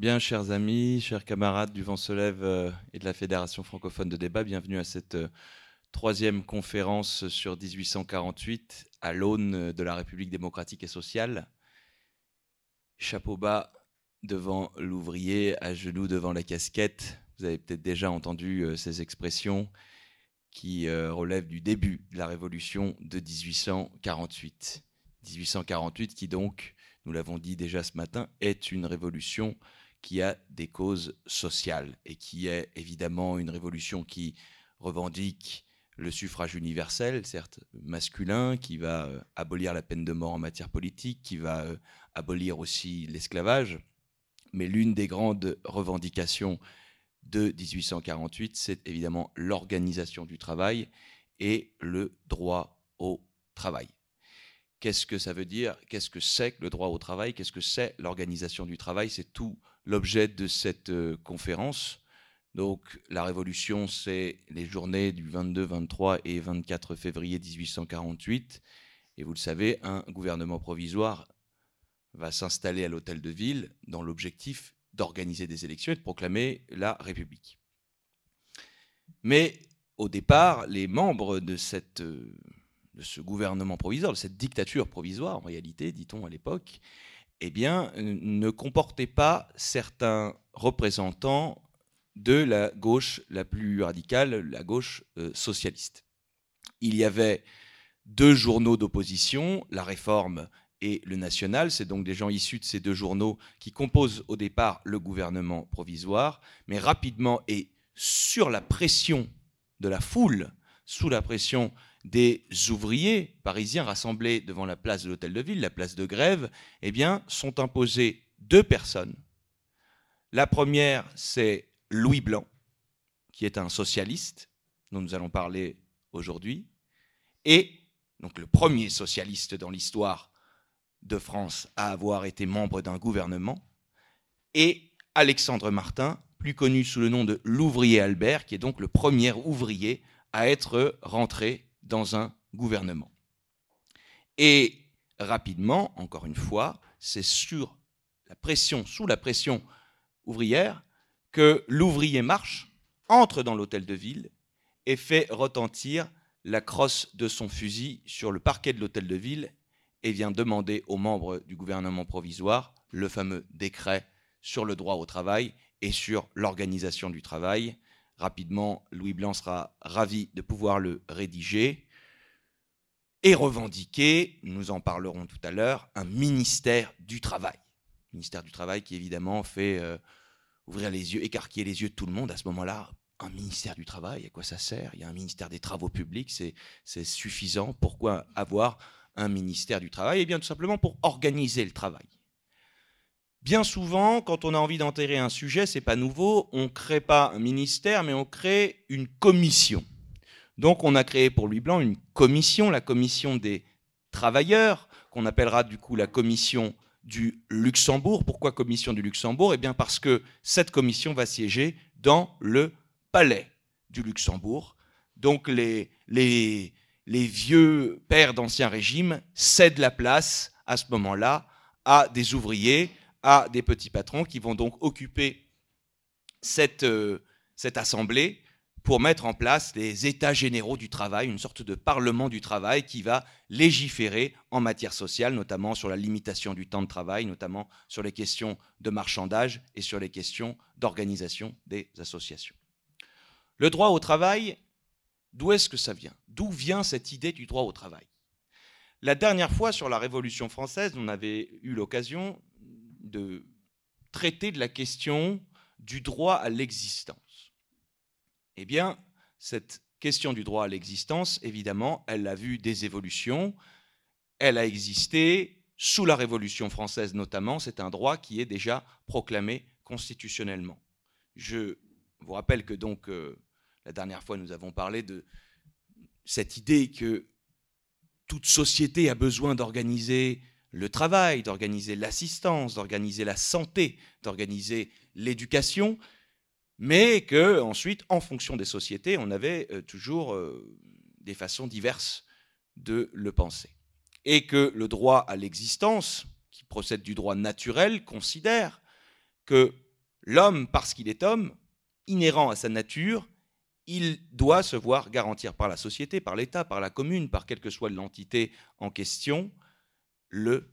Bien, chers amis, chers camarades du Vent se lève euh, et de la Fédération francophone de débat, bienvenue à cette euh, troisième conférence sur 1848 à l'aune de la République démocratique et sociale. Chapeau bas devant l'ouvrier, à genoux devant la casquette. Vous avez peut-être déjà entendu euh, ces expressions qui relèvent du début de la Révolution de 1848. 1848 qui donc, nous l'avons dit déjà ce matin, est une révolution qui a des causes sociales et qui est évidemment une révolution qui revendique le suffrage universel, certes masculin, qui va euh, abolir la peine de mort en matière politique, qui va euh, abolir aussi l'esclavage. Mais l'une des grandes revendications de 1848, c'est évidemment l'organisation du travail et le droit au travail. Qu'est-ce que ça veut dire? Qu'est-ce que c'est que le droit au travail? Qu'est-ce que c'est l'organisation du travail? C'est tout l'objet de cette euh, conférence. Donc la révolution, c'est les journées du 22, 23 et 24 février 1848. Et vous le savez, un gouvernement provisoire va s'installer à l'hôtel de ville dans l'objectif d'organiser des élections et de proclamer la République. Mais au départ, les membres de euh, de ce gouvernement provisoire, de cette dictature provisoire, en réalité, dit-on à l'époque, eh bien, ne comportait pas certains représentants de la gauche la plus radicale, la gauche euh, socialiste. Il y avait deux journaux d'opposition, La Réforme et Le National. C'est donc des gens issus de ces deux journaux qui composent au départ le gouvernement provisoire, mais rapidement et sur la pression de la foule, sous la pression des ouvriers parisiens rassemblés devant la place de l'hôtel de ville, la place de grève, eh bien, sont imposées deux personnes. La première, c'est Louis Blanc, qui est un socialiste, dont nous allons parler aujourd'hui, et donc le premier socialiste dans l'histoire de France à avoir été membre d'un gouvernement, et Alexandre Martin, plus connu sous le nom de l'ouvrier Albert, qui est donc le premier ouvrier à être rentré dans un gouvernement. Et rapidement, encore une fois, c'est sous la pression ouvrière, que l'ouvrier marche, entre dans l'hôtel de ville et fait retentir la crosse de son fusil sur le parquet de l'hôtel de ville et vient demander aux membres du gouvernement provisoire le fameux décret sur le droit au travail et sur l'organisation du travail, Rapidement, Louis Blanc sera ravi de pouvoir le rédiger et revendiquer, nous en parlerons tout à l'heure, un ministère du travail. Ministère du travail qui évidemment fait euh, ouvrir les yeux, écarquiller les yeux de tout le monde à ce moment-là. Un ministère du travail, à quoi ça sert? Il y a un ministère des travaux publics, c'est suffisant. Pourquoi avoir un ministère du travail? Eh bien tout simplement pour organiser le travail. Bien souvent, quand on a envie d'enterrer un sujet, c'est pas nouveau, on ne crée pas un ministère, mais on crée une commission. Donc on a créé pour Louis Blanc une commission, la commission des travailleurs, qu'on appellera du coup la commission du Luxembourg. Pourquoi commission du Luxembourg? Eh bien parce que cette commission va siéger dans le palais du Luxembourg. Donc les, les, les vieux pères d'Ancien Régime cèdent la place à ce moment-là à des ouvriers à des petits patrons qui vont donc occuper cette, euh, cette assemblée pour mettre en place les états généraux du travail, une sorte de parlement du travail qui va légiférer en matière sociale, notamment sur la limitation du temps de travail, notamment sur les questions de marchandage et sur les questions d'organisation des associations. Le droit au travail, d'où est-ce que ça vient? D'où vient cette idée du droit au travail? La dernière fois, sur la Révolution française, on avait eu l'occasion de traiter de la question du droit à l'existence. Eh bien, cette question du droit à l'existence, évidemment, elle a vu des évolutions. Elle a existé sous la Révolution française notamment. C'est un droit qui est déjà proclamé constitutionnellement. Je vous rappelle que donc euh, la dernière fois nous avons parlé de cette idée que toute société a besoin d'organiser le travail, d'organiser l'assistance, d'organiser la santé, d'organiser l'éducation, mais que ensuite, en fonction des sociétés, on avait euh, toujours euh, des façons diverses de le penser. Et que le droit à l'existence, qui procède du droit naturel, considère que l'homme, parce qu'il est homme, inhérent à sa nature, il doit se voir garantir par la société, par l'État, par la commune, par quelle que soit l'entité en question, le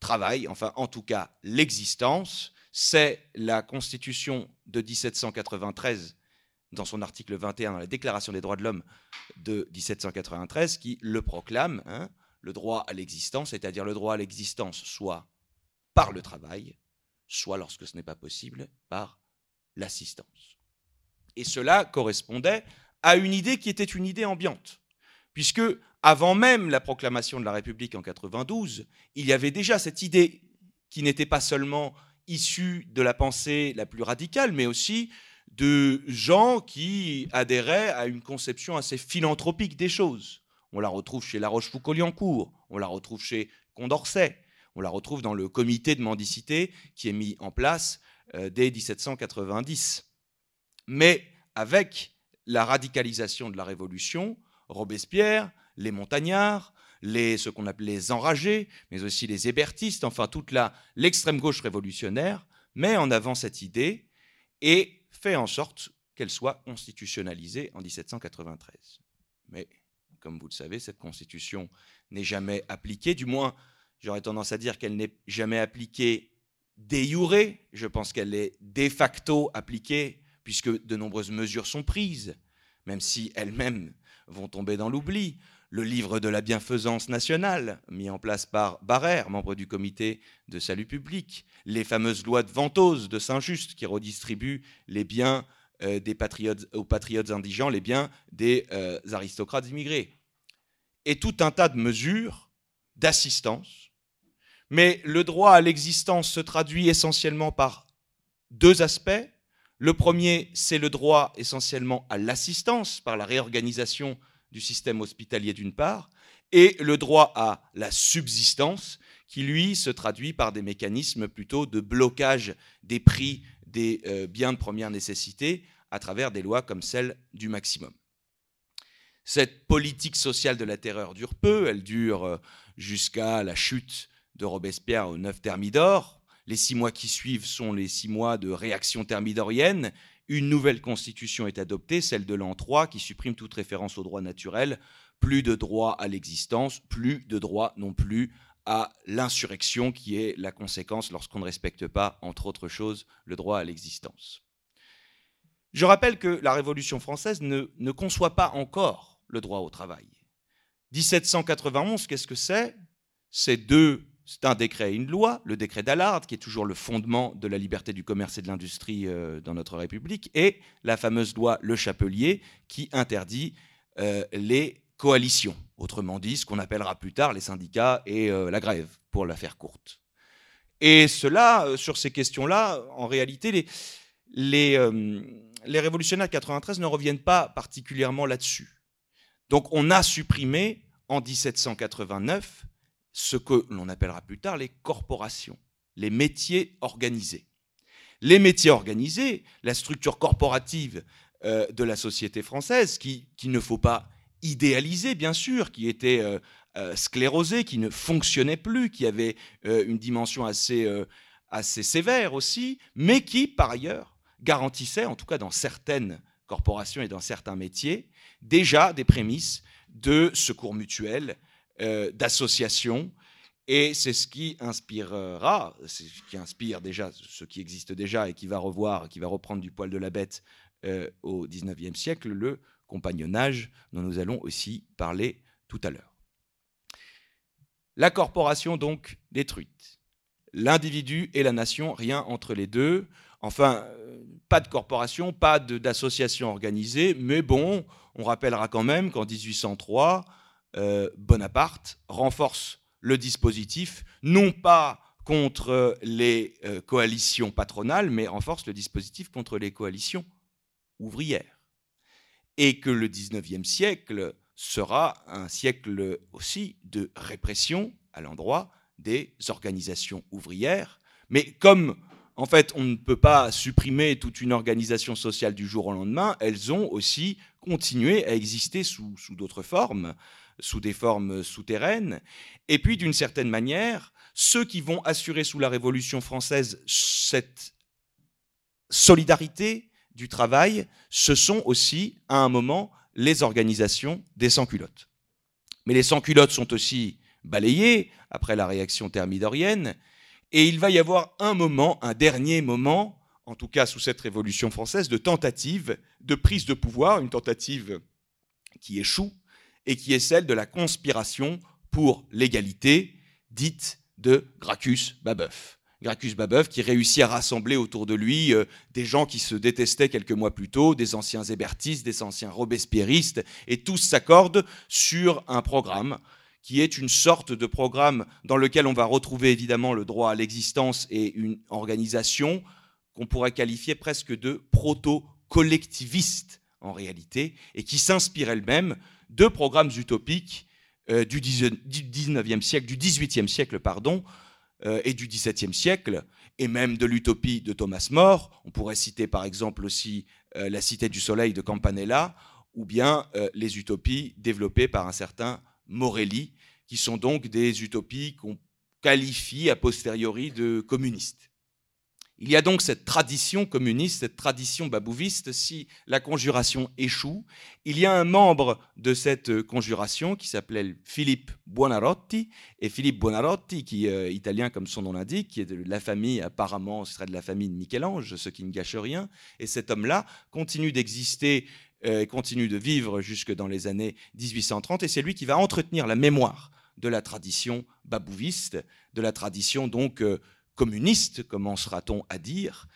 travail, enfin en tout cas l'existence. C'est la Constitution de 1793, dans son article 21, dans la Déclaration des droits de l'homme de 1793, qui le proclame, hein, le droit à l'existence, c'est-à-dire le droit à l'existence soit par le travail, soit lorsque ce n'est pas possible, par l'assistance. Et cela correspondait à une idée qui était une idée ambiante, puisque avant même la proclamation de la République en 92, il y avait déjà cette idée qui n'était pas seulement issue de la pensée la plus radicale, mais aussi de gens qui adhéraient à une conception assez philanthropique des choses. On la retrouve chez La Rochefoucauld-Liancourt, on la retrouve chez Condorcet, on la retrouve dans le comité de mendicité qui est mis en place euh, dès 1790. Mais avec la radicalisation de la Révolution, Robespierre, les montagnards, les, ce qu'on appelait les enragés, mais aussi les hébertistes, enfin toute l'extrême gauche révolutionnaire, met en avant cette idée et fait en sorte qu'elle soit constitutionnalisée en 1793. Mais, comme vous le savez, cette constitution n'est jamais appliquée, du moins j'aurais tendance à dire qu'elle n'est jamais appliquée de jure, je pense qu'elle est de facto appliquée, puisque de nombreuses mesures sont prises, même si elles-mêmes vont tomber dans l'oubli. Le livre de la bienfaisance nationale, mis en place par Barrère, membre du comité de salut public, les fameuses lois de Ventose de Saint-Just qui redistribuent les biens euh, des patriotes, aux patriotes indigents, les biens des euh, aristocrates immigrés. Et tout un tas de mesures d'assistance. Mais le droit à l'existence se traduit essentiellement par deux aspects. Le premier, c'est le droit essentiellement à l'assistance par la réorganisation du système hospitalier d'une part, et le droit à la subsistance, qui lui se traduit par des mécanismes plutôt de blocage des prix des euh, biens de première nécessité à travers des lois comme celle du maximum. Cette politique sociale de la terreur dure peu, elle dure euh, jusqu'à la chute de Robespierre au 9 Thermidor. Les six mois qui suivent sont les six mois de réaction thermidorienne, une nouvelle constitution est adoptée, celle de l'an 3, qui supprime toute référence au droit naturel, plus de droit à l'existence, plus de droit non plus à l'insurrection, qui est la conséquence lorsqu'on ne respecte pas, entre autres choses, le droit à l'existence. Je rappelle que la Révolution française ne, ne conçoit pas encore le droit au travail. 1791, qu'est-ce que c'est? C'est deux c'est un décret et une loi, le décret d'Allard, qui est toujours le fondement de la liberté du commerce et de l'industrie euh, dans notre République, et la fameuse loi Le Chapelier, qui interdit euh, les coalitions, autrement dit, ce qu'on appellera plus tard les syndicats et euh, la grève, pour la faire courte. Et cela, sur ces questions-là, en réalité, les, révolutionnaires de 93 ne reviennent pas particulièrement là-dessus. Donc on a supprimé en 1789 ce que l'on appellera plus tard les corporations, les métiers organisés. Les métiers organisés, la structure corporative euh, de la société française, qui, ne faut pas idéaliser, bien sûr, qui était euh, euh, sclérosée, qui ne fonctionnait plus, qui avait une dimension assez, assez sévère aussi, mais qui, par ailleurs, garantissait, en tout cas dans certaines corporations et dans certains métiers, déjà des prémices de secours mutuel, euh, d'associations. Et c'est ce qui inspirera, c'est ce qui inspire déjà ce qui existe déjà et qui va revoir, qui va reprendre du poil de la bête euh, au XIXe siècle, le compagnonnage dont nous allons aussi parler tout à l'heure. La corporation donc détruite. L'individu et la nation, rien entre les deux. Enfin, euh, pas de corporation, pas d'association organisée, mais bon, on rappellera quand même qu'en 1803, euh, Bonaparte renforce le dispositif, non pas contre les euh, coalitions patronales, mais renforce le dispositif contre les coalitions ouvrières. Et que le XIXe siècle sera un siècle aussi de répression à l'endroit des organisations ouvrières. Mais comme en fait on ne peut pas supprimer toute une organisation sociale du jour au lendemain, elles ont aussi continué à exister sous d'autres formes sous des formes souterraines. Et puis, d'une certaine manière, ceux qui vont assurer sous la Révolution française cette solidarité du travail, ce sont aussi, à un moment, les organisations des sans-culottes. Mais les sans-culottes sont aussi balayées après la réaction thermidorienne, et il va y avoir un moment, un dernier moment, en tout cas sous cette Révolution française, de tentative de prise de pouvoir, une tentative qui échoue, et qui est celle de la conspiration pour l'égalité, dite de Gracchus Babeuf. Gracchus Babeuf qui réussit à rassembler autour de lui euh, des gens qui se détestaient quelques mois plus tôt, des anciens hébertistes, des anciens robespierristes, et tous s'accordent sur un programme qui est une sorte de programme dans lequel on va retrouver évidemment le droit à l'existence et une organisation qu'on pourrait qualifier presque de proto-collectiviste en réalité, et qui s'inspire elle-même de programmes utopiques euh, du, 19e siècle, du 18e siècle, pardon, euh, et du XVIIe siècle, et même de l'utopie de Thomas More. On pourrait citer par exemple aussi euh, La Cité du Soleil de Campanella, ou bien les utopies développées par un certain Morelli, qui sont donc des utopies qu'on qualifie a posteriori de communistes. Il y a donc cette tradition communiste, cette tradition babouviste, si la conjuration échoue. Il y a un membre de cette conjuration qui s'appelait Philippe Buonarroti, et Philippe Buonarroti, qui est euh, italien comme son nom l'indique, qui est de la famille, apparemment, ce serait de la famille de Michel-Ange, ce qui ne gâche rien, et cet homme-là continue d'exister, euh, continue de vivre jusque dans les années 1830, et c'est lui qui va entretenir la mémoire de la tradition babouviste, de la tradition donc... Euh, communiste, commencera-t-on à dire,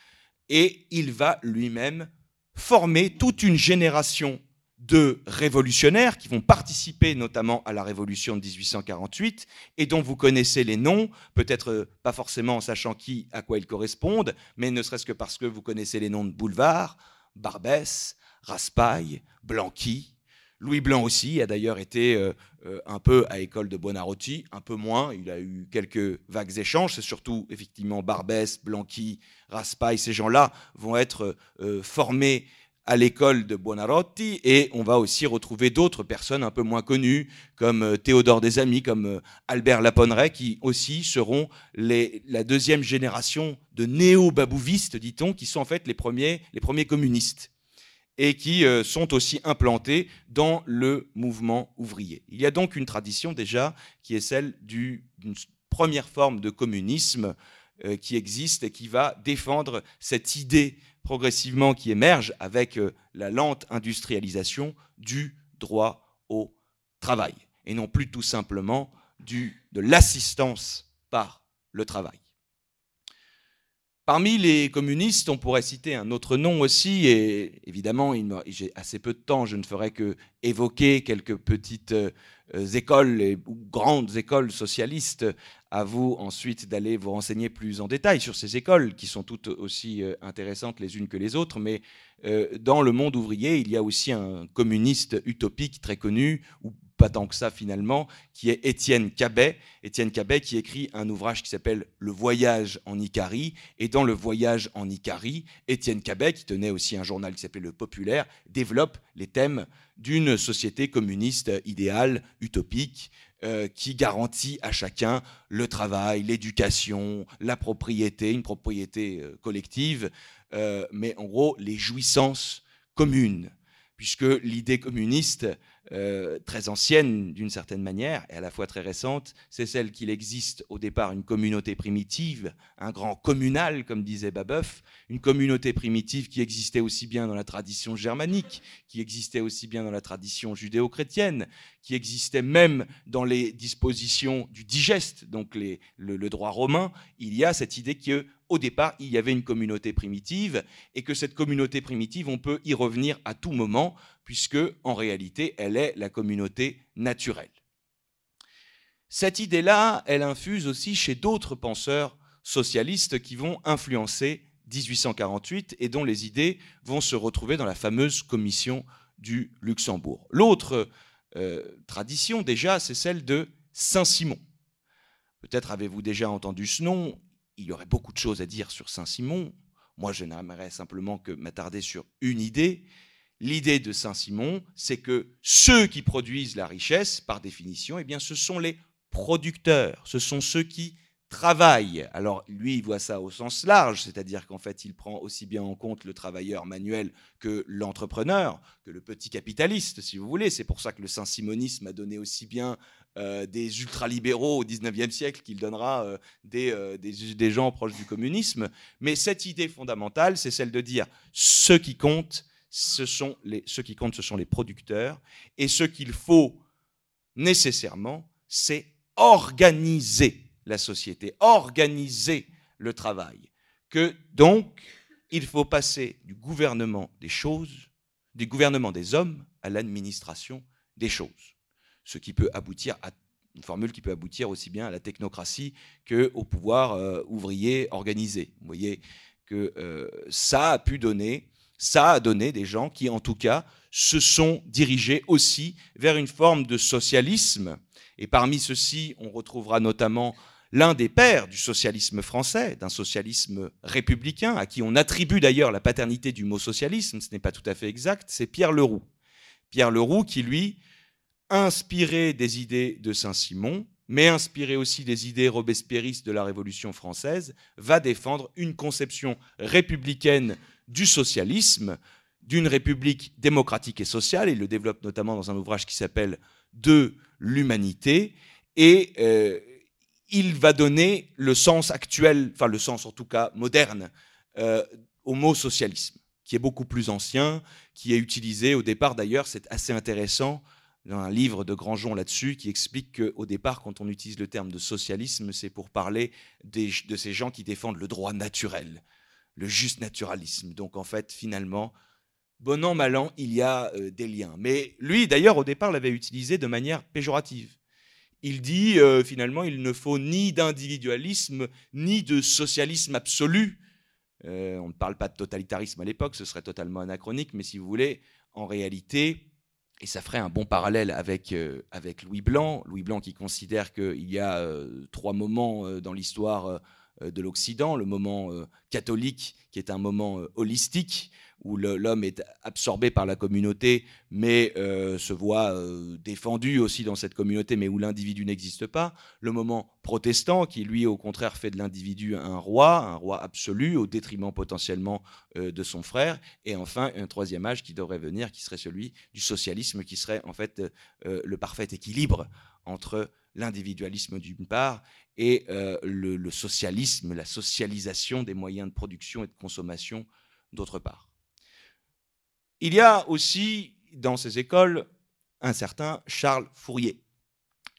et il va lui-même former toute une génération de révolutionnaires qui vont participer notamment à la révolution de 1848 et dont vous connaissez les noms, peut-être pas forcément en sachant qui à quoi ils correspondent, mais ne serait-ce que parce que vous connaissez les noms de Boulevard, Barbès, Raspail, Blanqui, Louis Blanc aussi a d'ailleurs été euh, euh, un peu à école de Buonarroti, un peu moins. Il a eu quelques vagues échanges. C'est surtout effectivement Barbès, Blanqui, Raspail. Ces gens-là vont être euh, formés à l'école de Buonarroti et on va aussi retrouver d'autres personnes un peu moins connues comme Théodore Desamis, comme Albert Laponneret qui aussi seront la deuxième génération de néo-babouvistes, dit-on, qui sont en fait les premiers, les premiers communistes et qui euh, sont aussi implantés dans le mouvement ouvrier. Il y a donc une tradition déjà qui est celle d'une première forme de communisme euh, qui existe et qui va défendre cette idée progressivement qui émerge avec euh, la lente industrialisation du droit au travail et non plus tout simplement du, de l'assistance par le travail. Parmi les communistes, on pourrait citer un autre nom aussi, et évidemment, j'ai assez peu de temps, je ne ferai que évoquer quelques petites euh, écoles ou grandes écoles socialistes. À vous ensuite d'aller vous renseigner plus en détail sur ces écoles, qui sont toutes aussi euh, intéressantes les unes que les autres, mais euh, dans le monde ouvrier, il y a aussi un communiste utopique très connu, pas tant que ça finalement, qui est Étienne Cabet. Étienne Cabet qui écrit un ouvrage qui s'appelle Le voyage en Icarie. Et dans Le voyage en Icarie, Étienne Cabet, qui tenait aussi un journal qui s'appelait Le Populaire, développe les thèmes d'une société communiste idéale, utopique, euh, qui garantit à chacun le travail, l'éducation, la propriété, une propriété euh, collective, euh, mais en gros les jouissances communes, puisque l'idée communiste euh, très ancienne d'une certaine manière, et à la fois très récente, c'est celle qu'il existe au départ une communauté primitive, un grand communal, comme disait Babeuf, une communauté primitive qui existait aussi bien dans la tradition germanique, qui existait aussi bien dans la tradition judéo-chrétienne, qui existait même dans les dispositions du digeste, donc le, le droit romain. Il y a cette idée que au départ, il y avait une communauté primitive et que cette communauté primitive, on peut y revenir à tout moment puisque en réalité, elle est la communauté naturelle. Cette idée-là, elle infuse aussi chez d'autres penseurs socialistes qui vont influencer 1848 et dont les idées vont se retrouver dans la fameuse commission du Luxembourg. L'autre euh, tradition, déjà, c'est celle de Saint-Simon. Peut-être avez-vous déjà entendu ce nom. Il y aurait beaucoup de choses à dire sur Saint-Simon. Moi, je n'aimerais simplement que m'attarder sur une idée, L'idée de Saint-Simon, c'est que ceux qui produisent la richesse, par définition, eh bien, ce sont les producteurs, ce sont ceux qui travail. Alors lui, il voit ça au sens large, c'est-à-dire qu'en fait, il prend aussi bien en compte le travailleur manuel que l'entrepreneur, que le petit capitaliste, si vous voulez. C'est pour ça que le saint-simonisme a donné aussi bien euh, des ultralibéraux au XIXe siècle qu'il donnera euh, euh, des, des, gens proches du communisme. Mais cette idée fondamentale, c'est celle de dire ce qui compte, ce sont les, ce qui compte, ce sont les producteurs, et ce qu'il faut nécessairement, c'est organiser la société, organiser le travail. Que donc, il faut passer du gouvernement des choses, du gouvernement des hommes à l'administration des choses. Ce qui peut aboutir à une formule qui peut aboutir aussi bien à la technocratie qu'au pouvoir euh, ouvrier organisé. Vous voyez que euh, ça a pu donner, ça a donné des gens qui, en tout cas, se sont dirigés aussi vers une forme de socialisme. Et parmi ceux-ci, on retrouvera notamment l'un des pères du socialisme français, d'un socialisme républicain, à qui on attribue d'ailleurs la paternité du mot socialisme, ce n'est pas tout à fait exact, c'est Pierre Leroux. Pierre Leroux qui, lui, inspiré des idées de Saint-Simon, mais inspiré aussi des idées robespierristes de la Révolution française, va défendre une conception républicaine du socialisme, d'une république démocratique et sociale. Il le développe notamment dans un ouvrage qui s'appelle De l'humanité. Et euh, il va donner le sens actuel, enfin le sens en tout cas moderne, euh, au mot socialisme, qui est beaucoup plus ancien, qui est utilisé au départ d'ailleurs, c'est assez intéressant, un livre de Grandjean là-dessus, qui explique qu'au départ, quand on utilise le terme de socialisme, c'est pour parler de ces gens qui défendent le droit naturel, le juste naturalisme. Donc en fait, finalement, bon an, mal an, il y a euh, des liens. Mais lui, d'ailleurs, au départ, l'avait utilisé de manière péjorative il dit euh, finalement il ne faut ni d'individualisme ni de socialisme absolu. Euh, on ne parle pas de totalitarisme à l'époque, ce serait totalement anachronique, mais si vous voulez, en réalité, et ça ferait un bon parallèle avec, euh, Louis Blanc, Louis Blanc qui considère qu'il y a trois moments dans l'histoire de l'Occident, le moment catholique qui est un moment holistique, où l'homme est absorbé par la communauté, mais euh, se voit euh, défendu aussi dans cette communauté, mais où l'individu n'existe pas. Le moment protestant, qui lui, au contraire, fait de l'individu un roi, un roi absolu, au détriment potentiellement euh, de son frère. Et enfin, un troisième âge qui devrait venir, qui serait celui du socialisme, qui serait en fait le parfait équilibre entre l'individualisme d'une part et le, le socialisme, la socialisation des moyens de production et de consommation d'autre part. Il y a aussi dans ces écoles un certain Charles Fourier.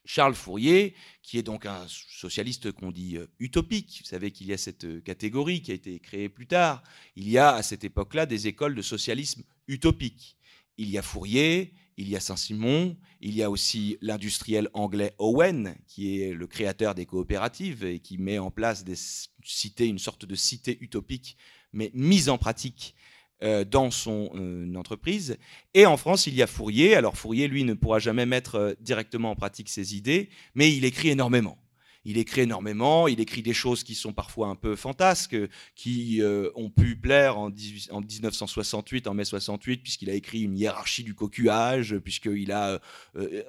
Charles Fourier, qui est donc un socialiste qu'on dit euh, utopique, vous savez qu'il y a cette euh, catégorie qui a été créée plus tard, il y a à cette époque-là des écoles de socialisme utopique. Il y a Fourier, il y a Saint-Simon, il y a aussi l'industriel anglais Owen, qui est le créateur des coopératives et qui met en place des cités, une sorte de cité utopique, mais mise en pratique dans son euh, entreprise. Et en France, il y a Fourier. Alors Fourier, lui, ne pourra jamais mettre euh, directement en pratique ses idées, mais il écrit énormément. Il écrit énormément, il écrit des choses qui sont parfois un peu fantasques, qui ont pu plaire en, 1968, en mai 68, puisqu'il a écrit une hiérarchie du cocuage, puisqu'il a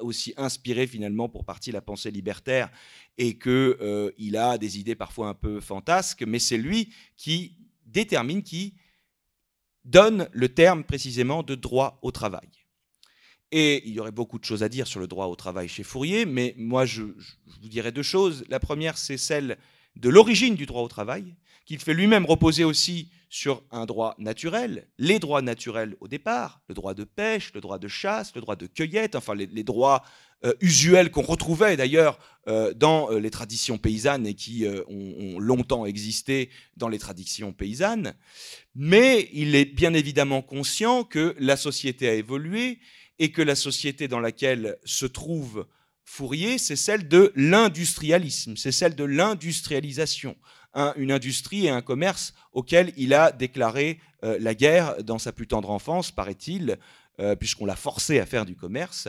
aussi inspiré finalement pour partie la pensée libertaire, et qu'il a des idées parfois un peu fantasques, mais c'est lui qui détermine, qui donne le terme précisément de droit au travail. Et il y aurait beaucoup de choses à dire sur le droit au travail chez Fourier, mais moi je, vous dirais deux choses. La première, c'est celle de l'origine du droit au travail, qu'il fait lui-même reposer aussi sur un droit naturel, les droits naturels au départ, le droit de pêche, le droit de chasse, le droit de cueillette, enfin les, droits euh, usuels qu'on retrouvait d'ailleurs euh, dans euh, les traditions paysannes et qui ont, longtemps existé dans les traditions paysannes. Mais il est bien évidemment conscient que la société a évolué et que la société dans laquelle se trouve Fourier, c'est celle de l'industrialisme, c'est celle de l'industrialisation, une industrie et un commerce auquel il a déclaré la guerre dans sa plus tendre enfance, paraît-il, puisqu'on l'a forcé à faire du commerce.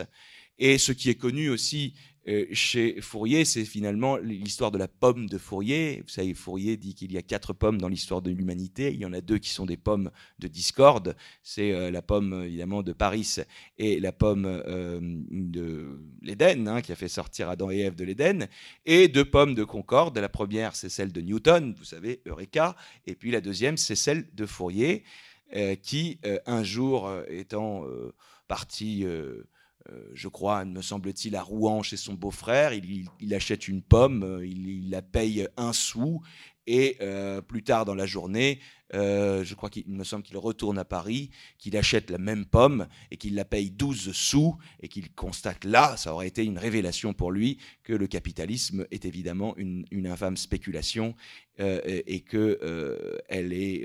Et ce qui est connu aussi euh, chez Fourier, c'est finalement l'histoire de la pomme de Fourier. Vous savez, Fourier dit qu'il y a quatre pommes dans l'histoire de l'humanité. Il y en a deux qui sont des pommes de discorde. C'est euh, la pomme, évidemment, de Paris et la pomme euh, de l'Éden, hein, qui a fait sortir Adam et Ève de l'Éden. Et deux pommes de concorde. La première, c'est celle de Newton, vous savez, Eureka. Et puis la deuxième, c'est celle de Fourier, qui, un jour, étant parti euh, je crois, me semble-t-il, à Rouen chez son beau-frère. Il, achète une pomme, euh, il, la paye un sou, et euh, plus tard dans la journée, je crois qu'il me semble qu'il retourne à Paris, qu'il achète la même pomme et qu'il la paye 12 sous, et qu'il constate là, ça aurait été une révélation pour lui, que le capitalisme est évidemment une, infâme spéculation et, que elle est,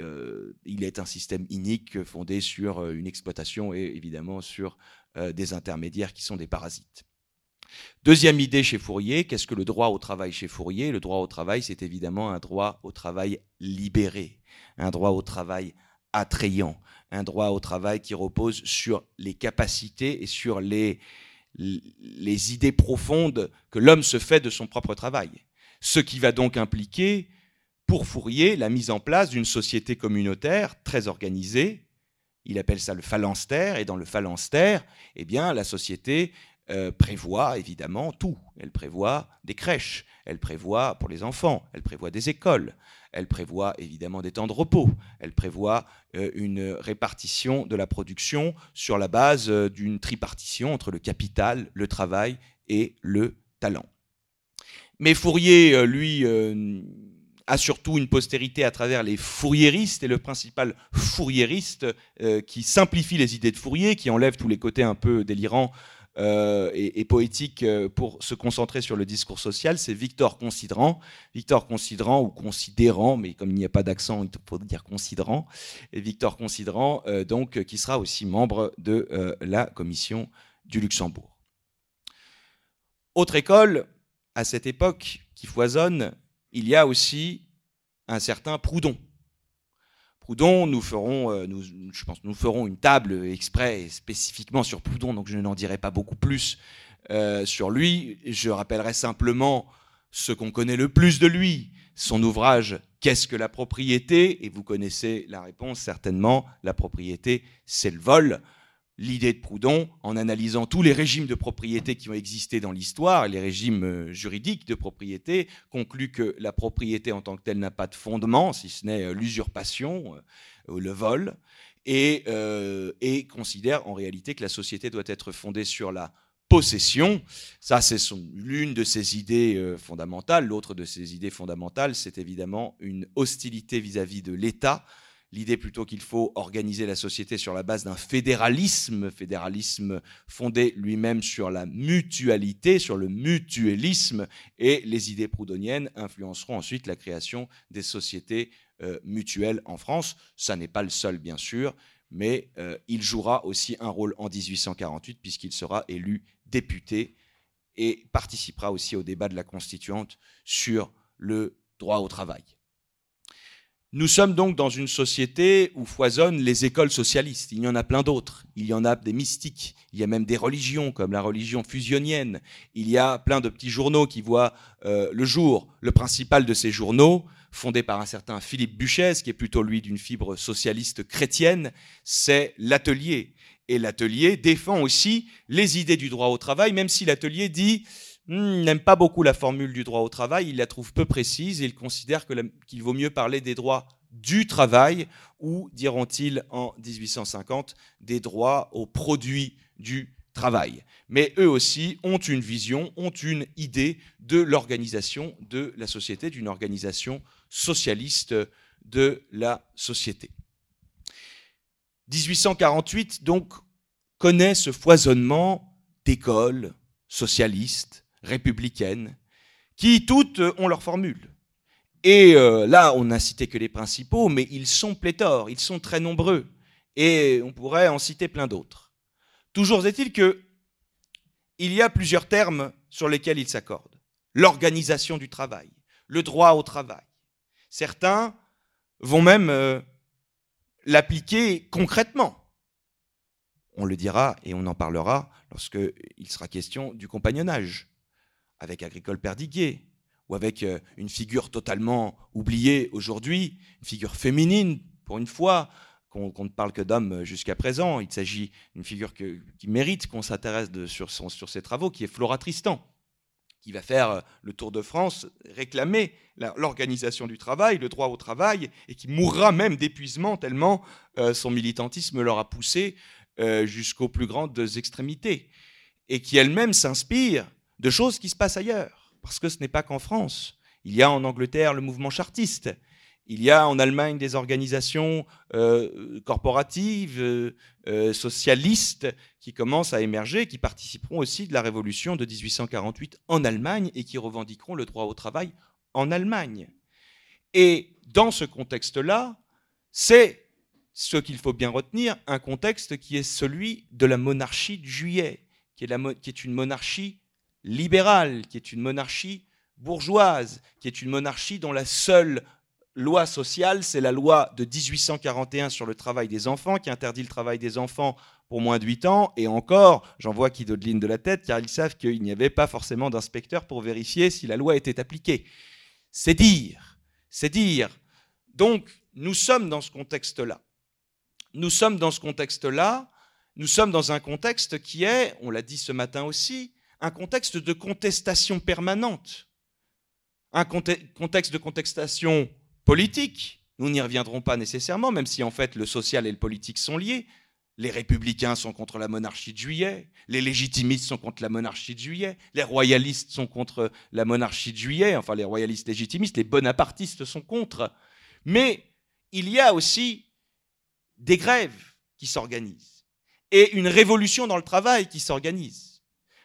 il est un système inique fondé sur une exploitation et évidemment sur euh, des intermédiaires qui sont des parasites. Deuxième idée chez Fourier, qu'est-ce que le droit au travail chez Fourier? Le droit au travail, c'est évidemment un droit au travail libéré, un droit au travail attrayant, un droit au travail qui repose sur les capacités et sur les, les idées profondes que l'homme se fait de son propre travail. Ce qui va donc impliquer, pour Fourier, la mise en place d'une société communautaire très organisée, il appelle ça le phalanstère, et dans le phalanstère, eh bien, la société euh, prévoit évidemment tout. Elle prévoit des crèches, elle prévoit pour les enfants, elle prévoit des écoles, elle prévoit évidemment des temps de repos, elle prévoit euh, une répartition de la production sur la base euh, d'une tripartition entre le capital, le travail et le talent. Mais Fourier, lui, a surtout une postérité à travers les fouriéristes, et le principal fouriériste euh, qui simplifie les idées de Fourier, qui enlève tous les côtés un peu délirants euh, et, poétiques euh, pour se concentrer sur le discours social, c'est Victor Considerant. Victor Considerant, ou Considérant, mais comme il n'y a pas d'accent, il faut dire Considerant, et Victor Considerant, donc, qui sera aussi membre de la commission du Luxembourg. Autre école, à cette époque, qui foisonne, il y a aussi un certain Proudhon. Proudhon, nous ferons, euh, je pense, nous ferons une table exprès spécifiquement sur Proudhon, donc je n'en dirai pas beaucoup plus euh, sur lui. Je rappellerai simplement ce qu'on connaît le plus de lui, son ouvrage Qu'est-ce que la propriété? Et vous connaissez la réponse certainement, la propriété, c'est le vol l'idée de Proudhon, en analysant tous les régimes de propriété qui ont existé dans l'histoire, les régimes euh, juridiques de propriété, conclut que la propriété en tant que telle n'a pas de fondement, si ce n'est euh, l'usurpation euh, ou le vol, et, considère en réalité que la société doit être fondée sur la possession. Ça, c'est l'une de ses idées fondamentales. L'autre de ses idées fondamentales, c'est évidemment une hostilité vis-à-vis de l'État l'idée plutôt qu'il faut organiser la société sur la base d'un fédéralisme, fédéralisme fondé lui-même sur la mutualité, sur le mutualisme, et les idées proudhoniennes influenceront ensuite la création des sociétés euh, mutuelles en France. Ça n'est pas le seul, bien sûr, mais euh, il jouera aussi un rôle en 1848 puisqu'il sera élu député et participera aussi au débat de la constituante sur le droit au travail. Nous sommes donc dans une société où foisonnent les écoles socialistes. Il y en a plein d'autres. Il y en a des mystiques. Il y a même des religions, comme la religion fusionnienne. Il y a plein de petits journaux qui voient euh, le jour. Le principal de ces journaux, fondé par un certain Philippe Buchès, qui est plutôt lui d'une fibre socialiste chrétienne, c'est l'atelier. Et l'atelier défend aussi les idées du droit au travail, même si l'atelier dit n'aime pas beaucoup la formule du droit au travail, il la trouve peu précise et il considère qu'il vaut mieux parler des droits du travail ou, diront-ils en 1850, des droits aux produits du travail. Mais eux aussi ont une vision, ont une idée de l'organisation de la société, d'une organisation socialiste de la société. 1848, donc, connaît ce foisonnement d'écoles socialistes, républicaines, qui toutes ont leur formule. Et euh, là, on n'a cité que les principaux, mais ils sont pléthores, ils sont très nombreux, et on pourrait en citer plein d'autres. Toujours est-il que il y a plusieurs termes sur lesquels ils s'accordent. L'organisation du travail, le droit au travail. Certains vont même euh, l'appliquer concrètement. On le dira et on en parlera lorsqu'il sera question du compagnonnage avec Agricole Perdiguier, ou avec euh, une figure totalement oubliée aujourd'hui, une figure féminine, pour une fois, qu'on ne parle que d'hommes jusqu'à présent. Il s'agit d'une figure qui mérite qu'on s'intéresse sur, ses travaux, qui est Flora Tristan, qui va faire euh, le tour de France, réclamer l'organisation du travail, le droit au travail, et qui mourra même d'épuisement tellement euh, son militantisme l'aura poussé jusqu'aux plus grandes extrémités, et qui elle-même s'inspire de choses qui se passent ailleurs parce que ce n'est pas qu'en France. Il y a en Angleterre le mouvement chartiste. Il y a en Allemagne des organisations euh, corporatives, euh, euh, socialistes, qui commencent à émerger, qui participeront aussi de la révolution de 1848 en Allemagne et qui revendiqueront le droit au travail en Allemagne. Et dans ce contexte-là, c'est ce qu'il faut bien retenir, un contexte qui est celui de la monarchie de juillet, qui est, qui est une monarchie libérale, qui est une monarchie bourgeoise, qui est une monarchie dont la seule loi sociale, c'est la loi de 1841 sur le travail des enfants, qui interdit le travail des enfants pour moins de 8 ans. Et encore, j'en vois qui dodeline de la tête, car ils savent qu'il n'y avait pas forcément d'inspecteur pour vérifier si la loi était appliquée. C'est dire, c'est dire. Donc, nous sommes dans ce contexte-là. Nous sommes dans ce contexte-là. Nous sommes dans un contexte qui est, on l'a dit ce matin aussi, un contexte de contestation permanente, un contexte de contestation politique. Nous n'y reviendrons pas nécessairement, même si en fait le social et le politique sont liés. Les républicains sont contre la monarchie de juillet, les légitimistes sont contre la monarchie de juillet, les royalistes sont contre la monarchie de juillet, enfin les royalistes légitimistes, les bonapartistes sont contre. Mais il y a aussi des grèves qui s'organisent et une révolution dans le travail qui s'organise.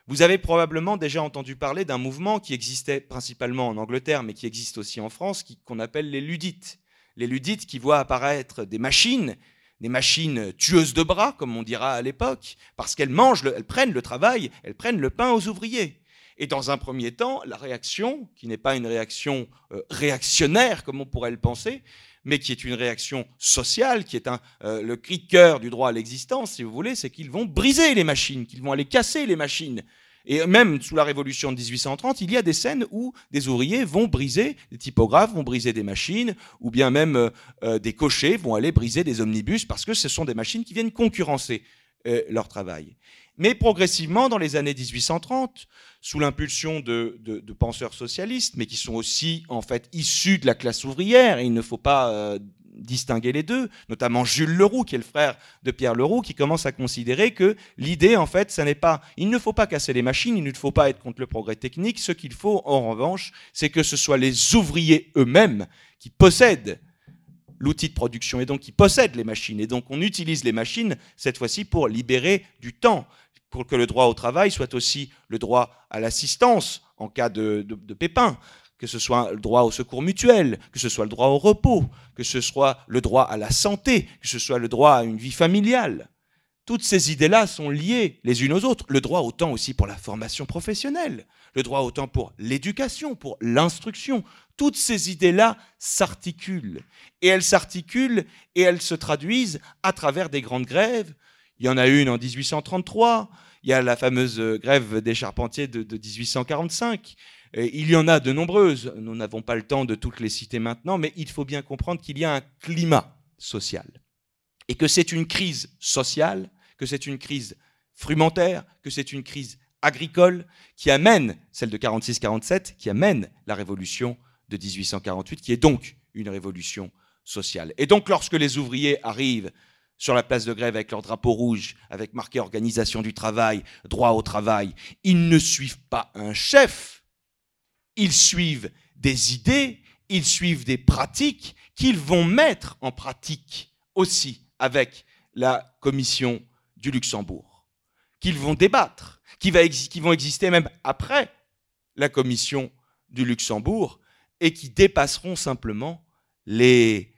Vous avez probablement déjà entendu parler d'un mouvement qui existait principalement en Angleterre, mais qui existe aussi en France, qu'on appelle les ludites. Les ludites qui voient apparaître des machines, des machines tueuses de bras, comme on dira à l'époque, parce qu'elles mangent, elles prennent le travail, elles prennent le pain aux ouvriers. Et dans un premier temps, la réaction, qui n'est pas une réaction euh, réactionnaire comme on pourrait le penser, mais qui est une réaction sociale, qui est euh, le cri de cœur du droit à l'existence, si vous voulez, c'est qu'ils vont briser les machines, qu'ils vont aller casser les machines. Et même sous la révolution de 1830, il y a des scènes où des ouvriers vont briser, des typographes vont briser des machines, ou bien même euh, euh, des cochers vont aller briser des omnibus, parce que ce sont des machines qui viennent concurrencer leur travail. Mais progressivement, dans les années 1830, sous l'impulsion de, penseurs socialistes, mais qui sont aussi en fait issus de la classe ouvrière, et il ne faut pas euh, distinguer les deux, notamment Jules Leroux, qui est le frère de Pierre Leroux, qui commence à considérer que l'idée, en fait, ça n'est pas, il ne faut pas casser les machines, il ne faut pas être contre le progrès technique. Ce qu'il faut, en revanche, c'est que ce soit les ouvriers eux-mêmes qui possèdent l'outil de production et donc qui possèdent les machines. Et donc on utilise les machines cette fois-ci pour libérer du temps pour que le droit au travail soit aussi le droit à l'assistance en cas de, pépin, que ce soit le droit au secours mutuel, que ce soit le droit au repos, que ce soit le droit à la santé, que ce soit le droit à une vie familiale. Toutes ces idées-là sont liées les unes aux autres. Le droit autant aussi pour la formation professionnelle, le droit autant pour l'éducation, pour l'instruction. Toutes ces idées-là s'articulent. Et elles s'articulent et elles se traduisent à travers des grandes grèves. Il y en a une en 1833, il y a la fameuse euh, grève des charpentiers de, 1845. il y en a de nombreuses. Nous n'avons pas le temps de toutes les citer maintenant, mais il faut bien comprendre qu'il y a un climat social. Et que c'est une crise sociale, que c'est une crise frumentaire, que c'est une crise agricole qui amène, celle de 46-47, qui amène la révolution de 1848, qui est donc une révolution sociale. Et donc lorsque les ouvriers arrivent sur la place de grève avec leur drapeau rouge, avec marqué organisation du travail, droit au travail. Ils ne suivent pas un chef, ils suivent des idées, ils suivent des pratiques qu'ils vont mettre en pratique aussi avec la commission du Luxembourg, qu'ils vont débattre, qui, qui vont exister même après la commission du Luxembourg et qui dépasseront simplement les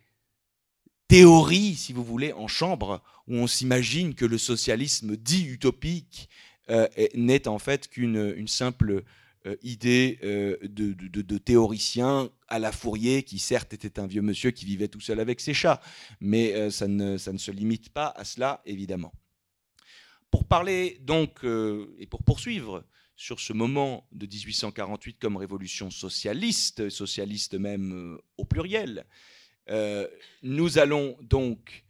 théorie, si vous voulez, en chambre, où on s'imagine que le socialisme dit utopique euh, n'est en fait qu'une simple euh, idée euh, de, théoricien à la Fourier, qui certes était un vieux monsieur qui vivait tout seul avec ses chats, mais ça ne, ça, ne, se limite pas à cela, évidemment. Pour parler donc, et pour poursuivre sur ce moment de 1848 comme révolution socialiste, socialiste même au pluriel. Euh, nous allons donc,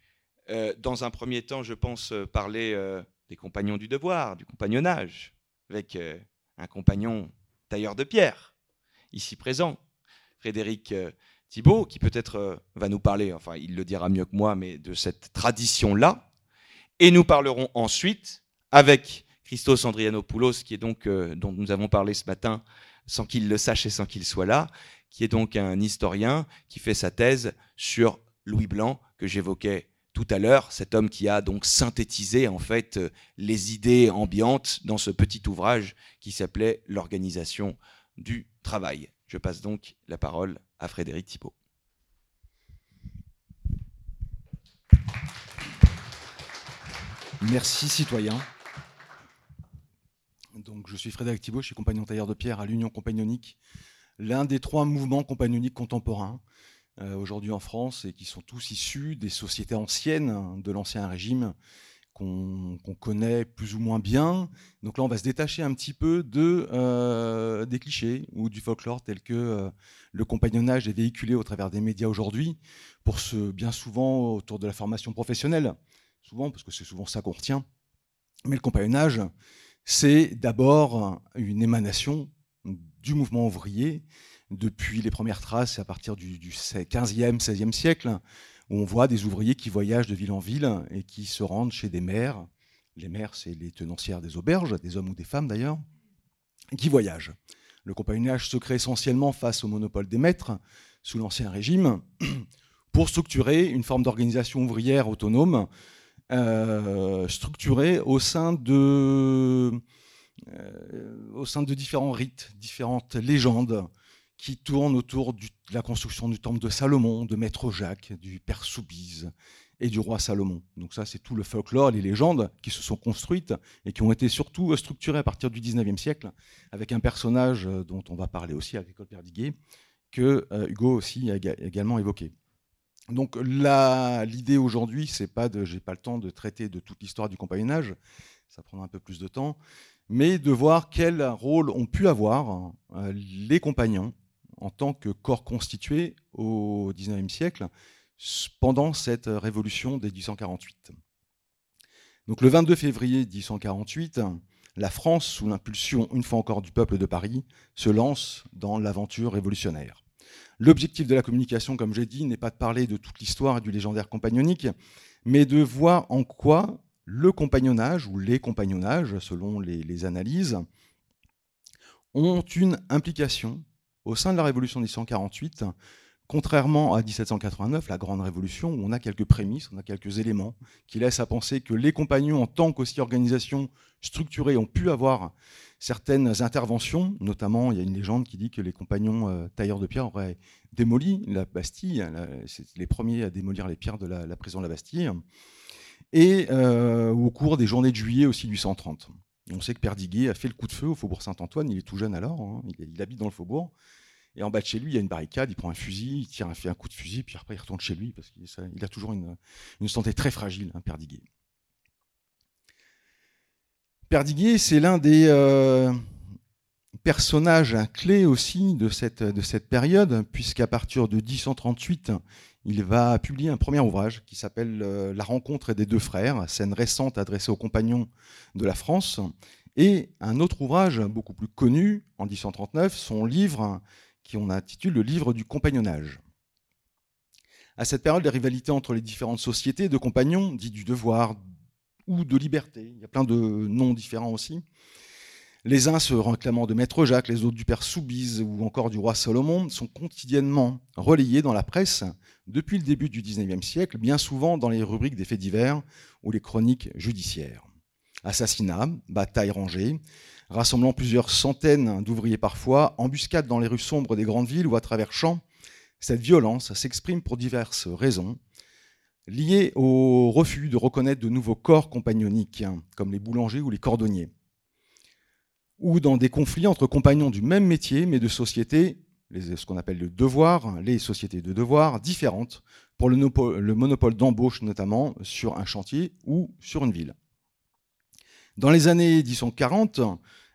euh, dans un premier temps, je pense, parler des compagnons du devoir, du compagnonnage, avec un compagnon tailleur de pierre, ici présent, Frédéric Thibault, qui peut-être va nous parler, enfin il le dira mieux que moi, mais de cette tradition-là. Et nous parlerons ensuite avec Christos Andrianopoulos, qui est donc, euh, dont nous avons parlé ce matin, sans qu'il le sache et sans qu'il soit là, qui est donc un historien qui fait sa thèse sur Louis Blanc, que j'évoquais tout à l'heure, cet homme qui a donc synthétisé en fait les idées ambiantes dans ce petit ouvrage qui s'appelait L'organisation du travail. Je passe donc la parole à Frédéric Thibault. Merci citoyen. Donc, je suis Frédéric Thibault, je suis compagnon tailleur de pierre à l'Union compagnonique, l'un des trois mouvements compagnoniques contemporains euh, aujourd'hui en France et qui sont tous issus des sociétés anciennes de l'Ancien Régime qu'on connaît plus ou moins bien. Donc là, on va se détacher un petit peu euh, des clichés ou du folklore tel que euh, le compagnonnage est véhiculé au travers des médias aujourd'hui, pour ce bien souvent autour de la formation professionnelle, souvent parce que c'est souvent ça qu'on retient. Mais le compagnonnage, c'est d'abord une émanation du mouvement ouvrier depuis les premières traces à partir du, 15e, 16e siècle, où on voit des ouvriers qui voyagent de ville en ville et qui se rendent chez des mères. Les mères, c'est les tenancières des auberges, des hommes ou des femmes d'ailleurs, qui voyagent. Le compagnonnage se crée essentiellement face au monopole des maîtres sous l'Ancien Régime pour structurer une forme d'organisation ouvrière autonome euh, structuré au sein de euh, au sein de différents rites, différentes légendes qui tournent autour de la construction du temple de Salomon, de Maître Jacques, du Père Soubise et du roi Salomon. Donc ça, c'est tout le folklore, les légendes qui se sont construites et qui ont été surtout structurées à partir du 19e siècle, avec un personnage dont on va parler aussi, Agricole Perdiguet, que euh, Hugo aussi a également évoqué. Donc l'idée aujourd'hui, c'est pas de, j'ai pas le temps de traiter de toute l'histoire du compagnonnage, ça prendra un peu plus de temps, mais de voir quel rôle ont pu avoir euh, les compagnons en tant que corps constitué au XIXe siècle pendant cette révolution des 1848. Donc le 22 février 1848, la France, sous l'impulsion une fois encore du peuple de Paris, se lance dans l'aventure révolutionnaire. L'objectif de la communication, comme j'ai dit, n'est pas de parler de toute l'histoire du légendaire compagnonique, mais de voir en quoi le compagnonnage ou les compagnonnages, selon les, analyses, ont une implication au sein de la Révolution de 1848, contrairement à 1789, la Grande Révolution, où on a quelques prémices, on a quelques éléments qui laissent à penser que les compagnons, en tant qu'aussi organisation structurée, ont pu avoir certaines interventions, notamment il y a une légende qui dit que les compagnons euh, tailleurs de pierre auraient démoli la Bastille, c'est les premiers à démolir les pierres de la, prison de la Bastille, et euh, au cours des journées de juillet aussi 1830. On sait que Perdiguet a fait le coup de feu au faubourg Saint-Antoine, il est tout jeune alors, hein, il, habite dans le faubourg, et en bas de chez lui, il y a une barricade, il prend un fusil, il tire un, fait un coup de fusil, puis après il retourne chez lui, parce qu'il a toujours une, santé très fragile, hein, Perdiguet. Perdiguier, c'est l'un des euh, personnages clés aussi de cette, de cette période, puisqu'à partir de 1038, il va publier un premier ouvrage qui s'appelle euh, La rencontre des deux frères, scène récente adressée aux compagnons de la France, et un autre ouvrage beaucoup plus connu, en 1039, son livre qui on intitule Le livre du compagnonnage. À cette période, les rivalités entre les différentes sociétés de compagnons, dit du devoir, ou de liberté. Il y a plein de noms différents aussi. Les uns se réclamant de Maître Jacques, les autres du Père Soubise ou encore du roi Salomon sont quotidiennement relayés dans la presse depuis le début du XIXe siècle, bien souvent dans les rubriques des faits divers ou les chroniques judiciaires. Assassinats, batailles rangées, rassemblant plusieurs centaines d'ouvriers parfois, embuscades dans les rues sombres des grandes villes ou à travers champs, cette violence s'exprime pour diverses raisons, lié au refus de reconnaître de nouveaux corps compagnoniques, hein, comme les boulangers ou les cordonniers, ou dans des conflits entre compagnons du même métier, mais de sociétés, ce qu'on appelle le devoir, les sociétés de devoir, différentes, pour le, monopole d'embauche notamment sur un chantier ou sur une ville. Dans les années 1840,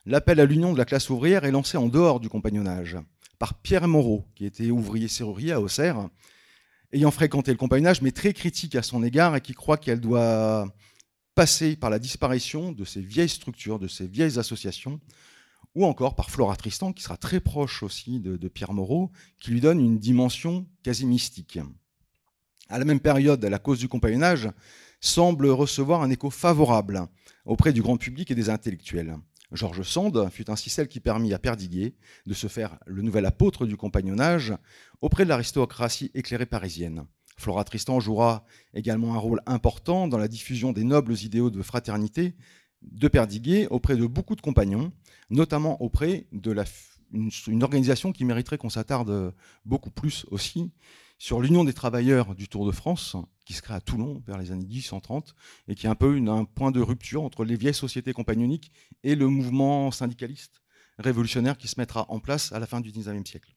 l'appel à l'union de la classe ouvrière est lancé en dehors du compagnonnage par Pierre Moreau, qui était ouvrier serrurier à Auxerre, ayant fréquenté le compagnonnage, mais très critique à son égard et qui croit qu'elle doit passer par la disparition de ces vieilles structures, de ces vieilles associations, ou encore par Flora Tristan, qui sera très proche aussi de, Pierre Moreau, qui lui donne une dimension quasi mystique. À la même période, la cause du compagnonnage semble recevoir un écho favorable auprès du grand public et des intellectuels. Georges Sand fut ainsi celle qui permit à Perdiguier de se faire le nouvel apôtre du compagnonnage auprès de l'aristocratie éclairée parisienne. Flora Tristan jouera également un rôle important dans la diffusion des nobles idéaux de fraternité de Perdiguier auprès de beaucoup de compagnons, notamment auprès de organisation qui mériterait qu'on s'attarde beaucoup plus aussi, sur l'Union des travailleurs du Tour de France, qui se crée à Toulon vers les années 1830, et qui est un peu un point de rupture entre les vieilles sociétés compagnoniques et le mouvement syndicaliste révolutionnaire qui se mettra en place à la fin du XIXe siècle.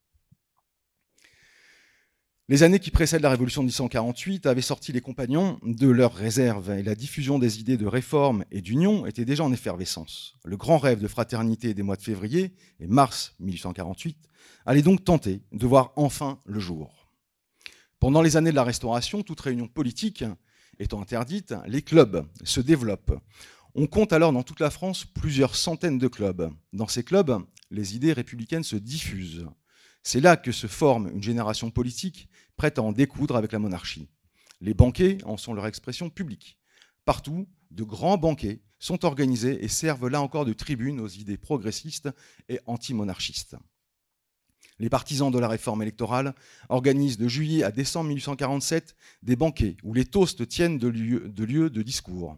Les années qui précèdent la Révolution de 1848 avaient sorti les compagnons de leurs réserves et la diffusion des idées de réforme et d'union était déjà en effervescence. Le grand rêve de fraternité des mois de février et mars 1848 allait donc tenter de voir enfin le jour. Pendant les années de la Restauration, toute réunion politique étant interdite, les clubs se développent. On compte alors dans toute la France plusieurs centaines de clubs. Dans ces clubs, les idées républicaines se diffusent. C'est là que se forme une génération politique prête à en découdre avec la monarchie. Les banquets en sont leur expression publique. Partout, de grands banquets sont organisés et servent là encore de tribune aux idées progressistes et anti-monarchistes. Les partisans de la réforme électorale organisent de juillet à décembre 1847 des banquets où les toasts tiennent de lieux de, discours.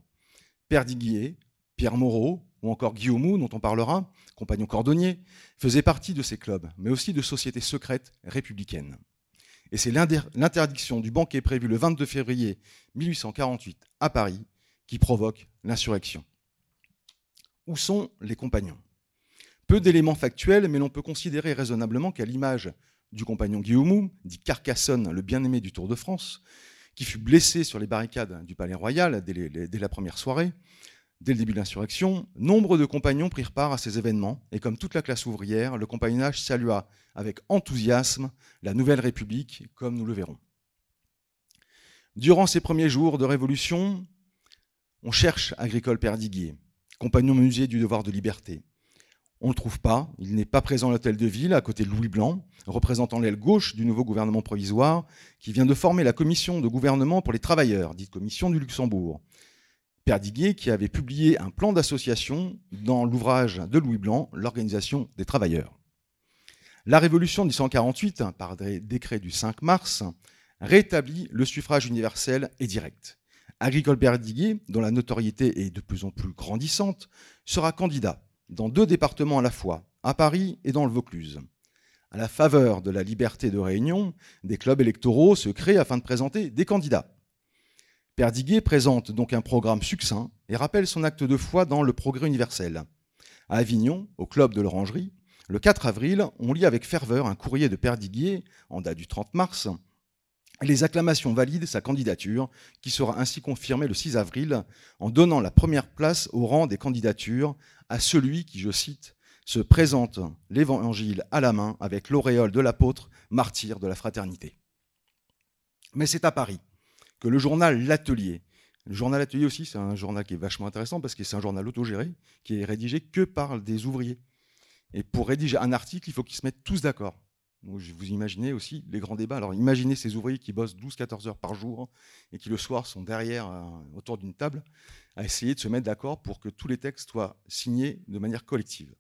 Perdiguier, Pierre Moreau ou encore Guillaume, dont on parlera, compagnon cordonnier, faisaient partie de ces clubs, mais aussi de sociétés secrètes républicaines. Et c'est l'interdiction du banquet prévu le 22 février 1848 à Paris qui provoque l'insurrection. Où sont les compagnons? Peu d'éléments factuels, mais l'on peut considérer raisonnablement qu'à l'image du compagnon Guillaume, dit Carcassonne, le bien-aimé du Tour de France, qui fut blessé sur les barricades du Palais Royal dès la première soirée, Dès le début de l'insurrection, nombre de compagnons prirent part à ces événements, et comme toute la classe ouvrière, le compagnonnage salua avec enthousiasme la nouvelle République, comme nous le verrons. Durant ces premiers jours de révolution, on cherche Agricole Perdiguier, compagnon menuisier du devoir de liberté. On ne le trouve pas, il n'est pas présent à l'hôtel de ville, à côté de Louis Blanc, représentant l'aile gauche du nouveau gouvernement provisoire, qui vient de former la commission de gouvernement pour les travailleurs, dite commission du Luxembourg, Perdiguier qui avait publié un plan d'association dans l'ouvrage de Louis Blanc, L'organisation des travailleurs. La Révolution de 1848, par décret du 5 mars, rétablit le suffrage universel et direct. Agricole Perdiguier, dont la notoriété est de plus en plus grandissante, sera candidat dans deux départements à la fois, à Paris et dans le Vaucluse. À la faveur de la liberté de réunion, des clubs électoraux se créent afin de présenter des candidats. Perdiguier présente donc un programme succinct et rappelle son acte de foi dans le progrès universel. À Avignon, au club de l'Orangerie, le 4 avril, on lit avec ferveur un courrier de Perdiguier, en date du 30 mars. Les acclamations valident sa candidature, qui sera ainsi confirmée le 6 avril, en donnant la première place au rang des candidatures à celui qui, je cite, se présente l'évangile à la main avec l'auréole de l'apôtre, martyr de la fraternité. Mais c'est à Paris que le journal L'Atelier. Le journal L'Atelier aussi, c'est un journal qui est vachement intéressant parce que c'est un journal autogéré qui est rédigé que par des ouvriers. Et pour rédiger un article, il faut qu'ils se mettent tous d'accord. Vous imaginez aussi les grands débats. Alors imaginez ces ouvriers qui bossent 12-14 heures par jour et qui le soir sont derrière, euh, autour d'une table, à essayer de se mettre d'accord pour que tous les textes soient signés de manière collective.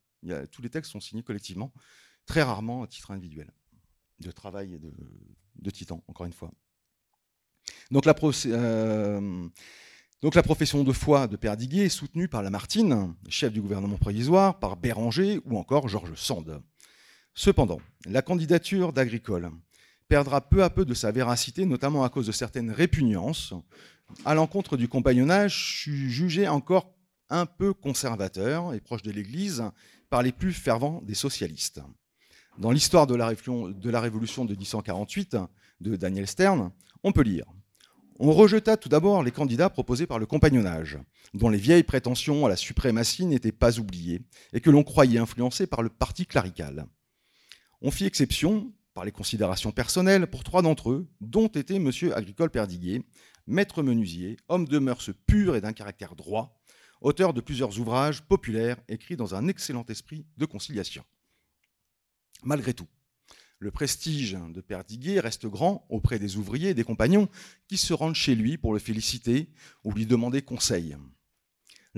tous les textes sont signés collectivement, très rarement à titre individuel, de travail et de, titan, encore une fois. Euh, donc la, profession de foi de Perdiguier est soutenue par Lamartine, chef du gouvernement provisoire, par Béranger ou encore Georges Sand. Cependant, la candidature d'Agricole perdra peu à peu de sa véracité, notamment à cause de certaines répugnances à l'encontre du compagnonnage jugé encore un peu conservateur et proche de l'Église par les plus fervents des socialistes. Dans l'histoire de, la Révolution de 1848 de Daniel Stern, on peut lire On rejeta tout d'abord les candidats proposés par le compagnonnage, dont les vieilles prétentions à la suprématie n'étaient pas oubliées et que l'on croyait influencés par le parti clérical. On fit exception, par les considérations personnelles, pour trois d'entre eux, dont était M. Agricole Perdiguier, maître menuisier, homme de mœurs pures et d'un caractère droit, auteur de plusieurs ouvrages populaires écrits dans un excellent esprit de conciliation. Malgré tout, le prestige de Perdiguier reste grand auprès des ouvriers et des compagnons qui se rendent chez lui pour le féliciter ou lui demander conseil.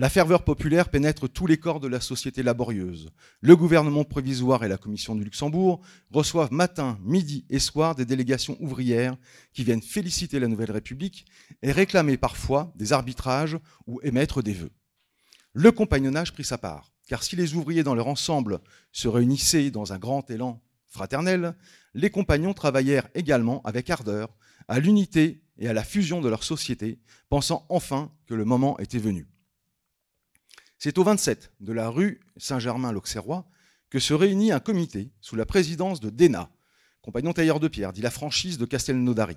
La ferveur populaire pénètre tous les corps de la société laborieuse. Le gouvernement provisoire et la commission du Luxembourg reçoivent matin, midi et soir des délégations ouvrières qui viennent féliciter la Nouvelle République et réclamer parfois des arbitrages ou émettre des vœux. Le compagnonnage prit sa part, car si les ouvriers dans leur ensemble se réunissaient dans un grand élan fraternelle, les compagnons travaillèrent également avec ardeur à l'unité et à la fusion de leur société, pensant enfin que le moment était venu. C'est au 27 de la rue Saint-Germain-l'Auxerrois que se réunit un comité sous la présidence de Déna, compagnon tailleur de pierre, dit la franchise de Castelnaudary,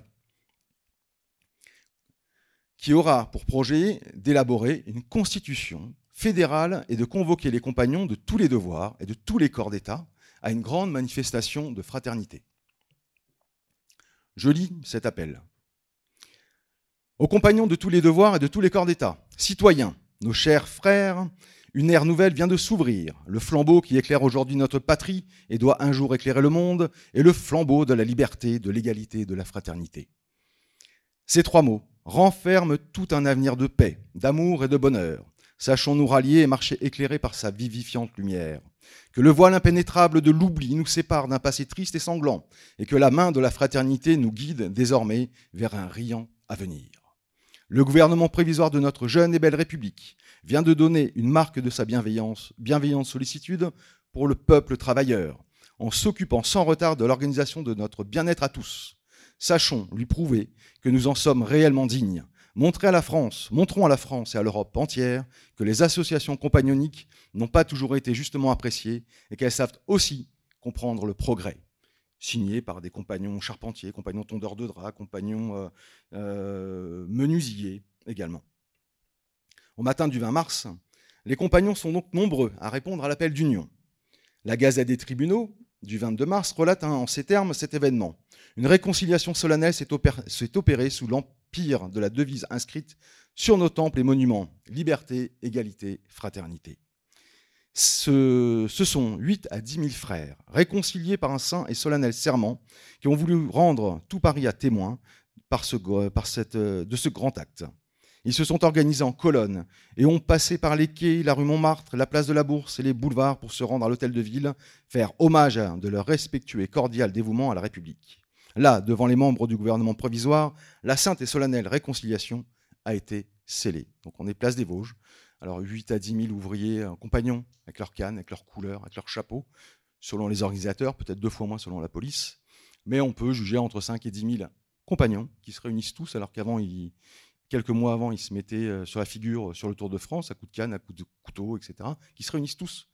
qui aura pour projet d'élaborer une constitution fédérale et de convoquer les compagnons de tous les devoirs et de tous les corps d'État à une grande manifestation de fraternité. Je lis cet appel. Aux compagnons de tous les devoirs et de tous les corps d'État, citoyens, nos chers frères, une ère nouvelle vient de s'ouvrir. Le flambeau qui éclaire aujourd'hui notre patrie et doit un jour éclairer le monde est le flambeau de la liberté, de l'égalité, de la fraternité. Ces trois mots renferment tout un avenir de paix, d'amour et de bonheur. Sachons nous rallier et marcher éclairés par sa vivifiante lumière que le voile impénétrable de l'oubli nous sépare d'un passé triste et sanglant, et que la main de la fraternité nous guide désormais vers un riant avenir. Le gouvernement prévisoire de notre jeune et belle République vient de donner une marque de sa bienveillance, bienveillante sollicitude pour le peuple travailleur, en s'occupant sans retard de l'organisation de notre bien-être à tous. Sachons lui prouver que nous en sommes réellement dignes, Montrer à la France, montrons à la France et à l'Europe entière que les associations compagnoniques n'ont pas toujours été justement appréciées et qu'elles savent aussi comprendre le progrès. Signé par des compagnons charpentiers, compagnons tondeurs de draps, compagnons euh, euh, menuisiers également. Au matin du 20 mars, les compagnons sont donc nombreux à répondre à l'appel d'union. La Gazette des tribunaux du 22 mars relate en ces termes cet événement. Une réconciliation solennelle s'est opérée sous l'empire de la devise inscrite sur nos temples et monuments liberté, égalité, fraternité. Ce, sont 8 à 10 000 frères, réconciliés par un saint et solennel serment, qui ont voulu rendre tout Paris à témoin cette, de ce grand acte. Ils se sont organisés en colonnes et ont passé par les quais, la rue Montmartre, la place de la Bourse et les boulevards pour se rendre à l'hôtel de ville, faire hommage de leur respectueux et cordial dévouement à la République. Là, devant les membres du gouvernement provisoire, la sainte et solennelle réconciliation a été scellée. Donc on est place des Vosges. Alors 8 à 10 000 ouvriers compagnons, avec leurs cannes, avec leurs couleurs, avec leurs chapeaux, selon les organisateurs, peut-être deux fois moins selon la police. Mais on peut juger entre 5 et 10 000 compagnons qui se réunissent tous, alors qu'avant, quelques mois avant, ils se mettaient euh, sur la figure euh, sur le Tour de France, à coups de canne, à coups de couteau, etc., qui se réunissent tous,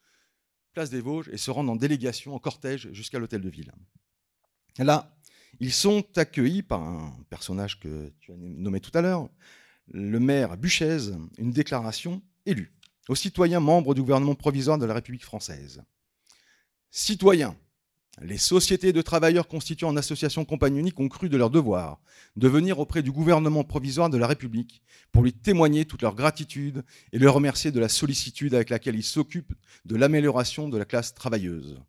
place des Vosges, et se rendent en délégation, en cortège, jusqu'à l'hôtel de ville. Là, ils sont accueillis par un personnage que tu as nommé tout à l'heure, le maire Buchez, une déclaration élue aux citoyens membres du gouvernement provisoire de la République française. Citoyens, les sociétés de travailleurs constituant en association compagnonique ont cru de leur devoir de venir auprès du gouvernement provisoire de la République pour lui témoigner toute leur gratitude et le remercier de la sollicitude avec laquelle ils s'occupent de l'amélioration de la classe travailleuse.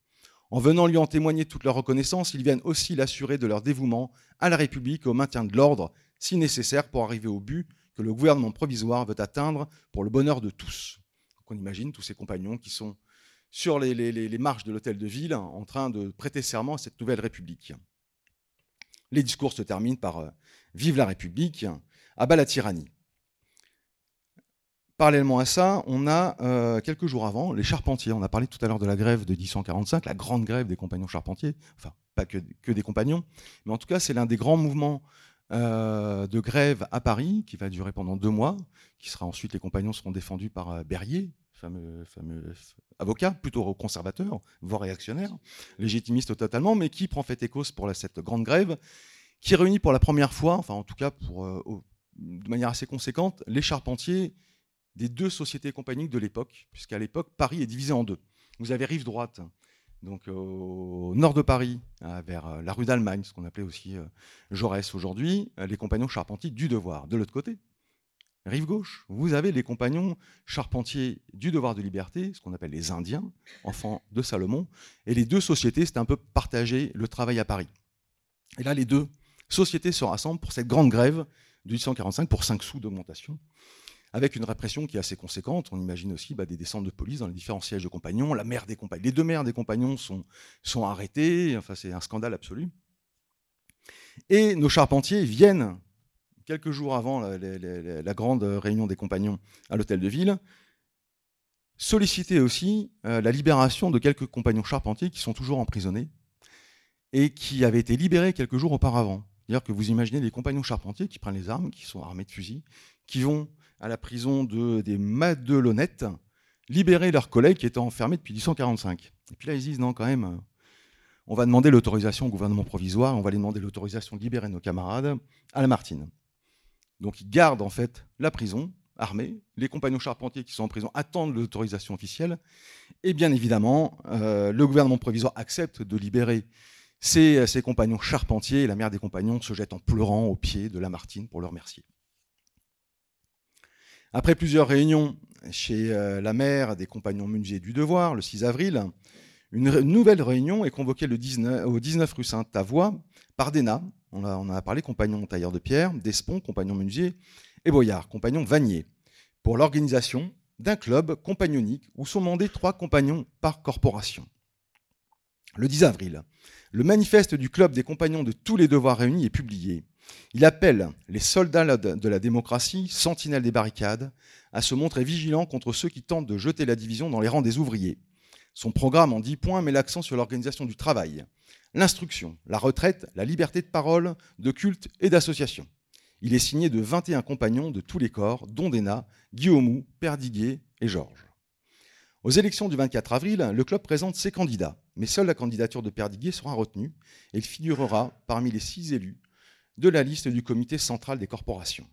En venant lui en témoigner toute leur reconnaissance, ils viennent aussi l'assurer de leur dévouement à la République et au maintien de l'ordre, si nécessaire pour arriver au but que le gouvernement provisoire veut atteindre pour le bonheur de tous. on imagine tous ces compagnons qui sont sur les, marches de l'hôtel de ville en train de prêter serment à cette nouvelle République. Les discours se terminent par euh, Vive la République, abat la tyrannie. Parallèlement à ça, on a euh, quelques jours avant les charpentiers. On a parlé tout à l'heure de la grève de 1845, la grande grève des compagnons charpentiers. Enfin, pas que, des compagnons, mais en tout cas, c'est l'un des grands mouvements euh, de grève à Paris qui va durer pendant deux mois, qui sera ensuite les compagnons seront défendus par Berrier, fameux, fameux avocat, plutôt conservateur, voire réactionnaire, légitimiste totalement, mais qui prend fait et cause pour cette grande grève, qui réunit pour la première fois, enfin en tout cas pour, euh, de manière assez conséquente, les charpentiers des deux sociétés compagniques de l'époque, puisqu'à l'époque, Paris est divisé en deux. Vous avez rive droite, donc au nord de Paris, vers la rue d'Allemagne, ce qu'on appelait aussi Jaurès aujourd'hui, les compagnons charpentiers du devoir. De l'autre côté, rive gauche, vous avez les compagnons charpentiers du devoir de liberté, ce qu'on appelle les Indiens, enfants de Salomon, et les deux sociétés, c'est un peu partager le travail à Paris. Et là, les deux sociétés se rassemblent pour cette grande grève de 1845 pour 5 sous d'augmentation, avec une répression qui est assez conséquente. On imagine aussi bah, des descentes de police dans les différents sièges de compagnons. La des compagnons, les deux mères des compagnons sont, sont arrêtées. Enfin, c'est un scandale absolu. Et nos charpentiers viennent quelques jours avant la, grande réunion des compagnons à l'hôtel de ville, solliciter aussi euh, la libération de quelques compagnons charpentiers qui sont toujours emprisonnés et qui avaient été libérés quelques jours auparavant. C'est-à-dire que vous imaginez les compagnons charpentiers qui prennent les armes, qui sont armés de fusils, qui vont à la prison de, des Madelonnettes libérer leurs collègues qui étaient enfermés depuis 1845. Et puis là, ils disent non, quand même, on va demander l'autorisation au gouvernement provisoire, on va les demander l'autorisation de libérer nos camarades à la Martine. Donc ils gardent en fait la prison armée. Les compagnons charpentiers qui sont en prison attendent l'autorisation officielle. Et bien évidemment, euh, le gouvernement provisoire accepte de libérer ses, compagnons charpentiers. Et la mère des compagnons se jette en pleurant aux pieds de Lamartine pour le remercier. Après plusieurs réunions chez euh, la mère des compagnons menuisiers du devoir, le 6 avril, une nouvelle réunion est convoquée le 19, au 19 rue Sainte-Avoie par Dena, on, en a parlé, compagnon tailleur de pierre, Despont, compagnon menuisier, et Boyard, compagnon vanier, pour l'organisation d'un club compagnonique où sont mandés trois compagnons par corporation. Le 10 avril, manifeste du club des compagnons de tous les devoirs réunis est publié. Il appelle les soldats de la démocratie, sentinelles des barricades, à se montrer vigilants contre ceux qui tentent de jeter la division dans les rangs des ouvriers. Son programme en dix points met l'accent sur l'organisation du travail, l'instruction, la retraite, la liberté de parole, de culte et d'association. Il est signé de 21 compagnons de tous les corps, dont Dena, Guillaumou, Perdiguet et Georges. Aux élections du 24 avril, le club présente ses candidats, mais seule la candidature de Perdiguet sera retenue et il figurera parmi les six élus de la liste du comité central des corporations.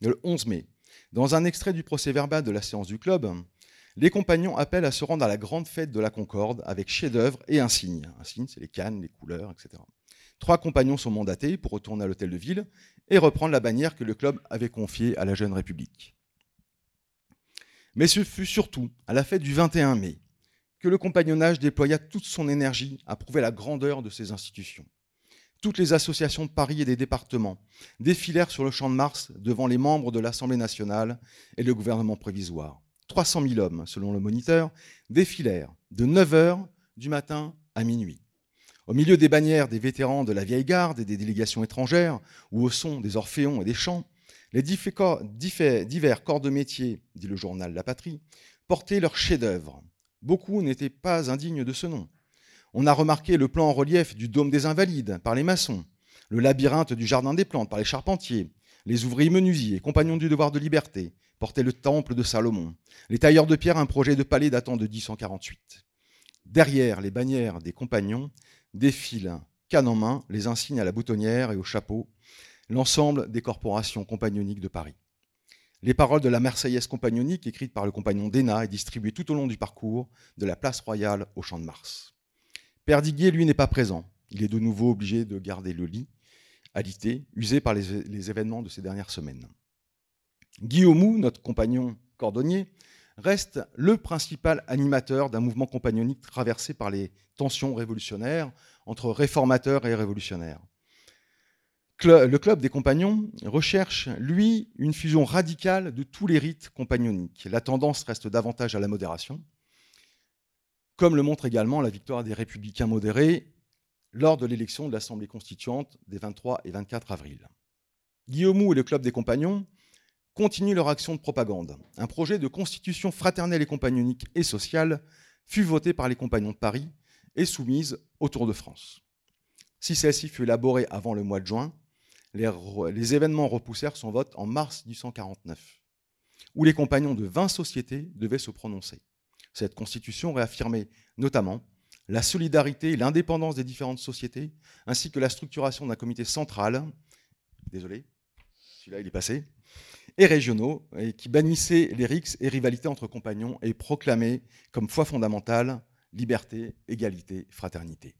Le 11 mai, dans un extrait du procès-verbal de la séance du club, les compagnons appellent à se rendre à la grande fête de la Concorde avec chef-d'œuvre et un signe. Un signe, c'est les cannes, les couleurs, etc. Trois compagnons sont mandatés pour retourner à l'hôtel de ville et reprendre la bannière que le club avait confiée à la jeune République. Mais ce fut surtout à la fête du 21 mai que le compagnonnage déploya toute son énergie à prouver la grandeur de ses institutions. Toutes les associations de Paris et des départements défilèrent sur le champ de Mars devant les membres de l'Assemblée nationale et le gouvernement provisoire. 300 000 hommes, selon le moniteur, défilèrent de 9 h du matin à minuit. Au milieu des bannières des vétérans de la vieille garde et des délégations étrangères, ou au son des orphéons et des chants, les divers corps de métier, dit le journal La Patrie, portaient leurs chefs-d'œuvre. Beaucoup n'étaient pas indignes de ce nom. On a remarqué le plan en relief du dôme des Invalides par les maçons, le labyrinthe du jardin des plantes par les charpentiers, les ouvriers menuisiers, compagnons du devoir de liberté, portait le temple de Salomon. Les tailleurs de pierre, un projet de palais datant de 1048. Derrière les bannières des compagnons défilent, canne en main, les insignes à la boutonnière et au chapeau, l'ensemble des corporations compagnoniques de Paris. Les paroles de la Marseillaise compagnonique, écrites par le compagnon d'Ena et distribuées tout au long du parcours, de la place royale au champ de Mars. Perdiguier, lui, n'est pas présent. Il est de nouveau obligé de garder le lit, alité, usé par les, les événements de ces dernières semaines. Guillaumou, notre compagnon cordonnier, reste le principal animateur d'un mouvement compagnonique traversé par les tensions révolutionnaires entre réformateurs et révolutionnaires. Le club des compagnons recherche, lui, une fusion radicale de tous les rites compagnoniques. La tendance reste davantage à la modération, comme le montre également la victoire des républicains modérés lors de l'élection de l'Assemblée constituante des 23 et 24 avril. Guillaumou et le club des compagnons continuent leur action de propagande. Un projet de constitution fraternelle et compagnonique et sociale fut voté par les compagnons de Paris et soumise au Tour de France. Si celle-ci fut élaborée avant le mois de juin, les, événements repoussèrent son vote en mars 1849, où les compagnons de 20 sociétés devaient se prononcer. Cette constitution réaffirmait notamment la solidarité et l'indépendance des différentes sociétés, ainsi que la structuration d'un comité central, désolé, celui-là il est passé, et régionaux, et qui bannissaient les rixes et rivalités entre compagnons et proclamaient comme foi fondamentale liberté, égalité, fraternité.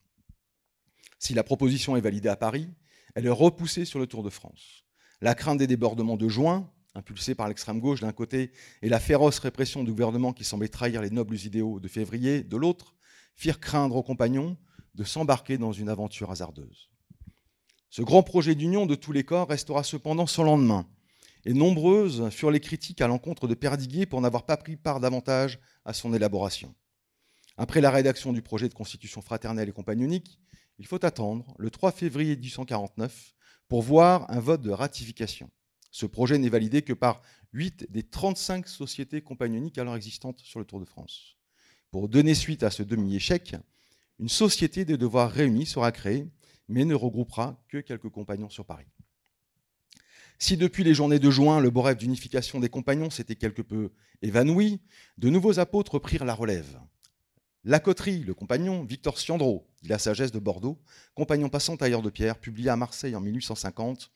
Si la proposition est validée à Paris, elle est repoussée sur le Tour de France. La crainte des débordements de juin, impulsés par l'extrême gauche d'un côté, et la féroce répression du gouvernement qui semblait trahir les nobles idéaux de février de l'autre, firent craindre aux compagnons de s'embarquer dans une aventure hasardeuse. Ce grand projet d'union de tous les corps restera cependant sans lendemain, et nombreuses furent les critiques à l'encontre de Perdiguier pour n'avoir pas pris part davantage à son élaboration. Après la rédaction du projet de constitution fraternelle et compagnonique, il faut attendre le 3 février 1849 pour voir un vote de ratification. Ce projet n'est validé que par 8 des 35 sociétés compagnoniques alors existantes sur le Tour de France. Pour donner suite à ce demi-échec, une société des devoirs réunis sera créée, mais ne regroupera que quelques compagnons sur Paris. Si depuis les journées de juin, le beau rêve d'unification des compagnons s'était quelque peu évanoui, de nouveaux apôtres prirent la relève. La coterie, le compagnon, Victor Siandro, dit la sagesse de Bordeaux, compagnon passant tailleur de pierre, publia à Marseille en 1850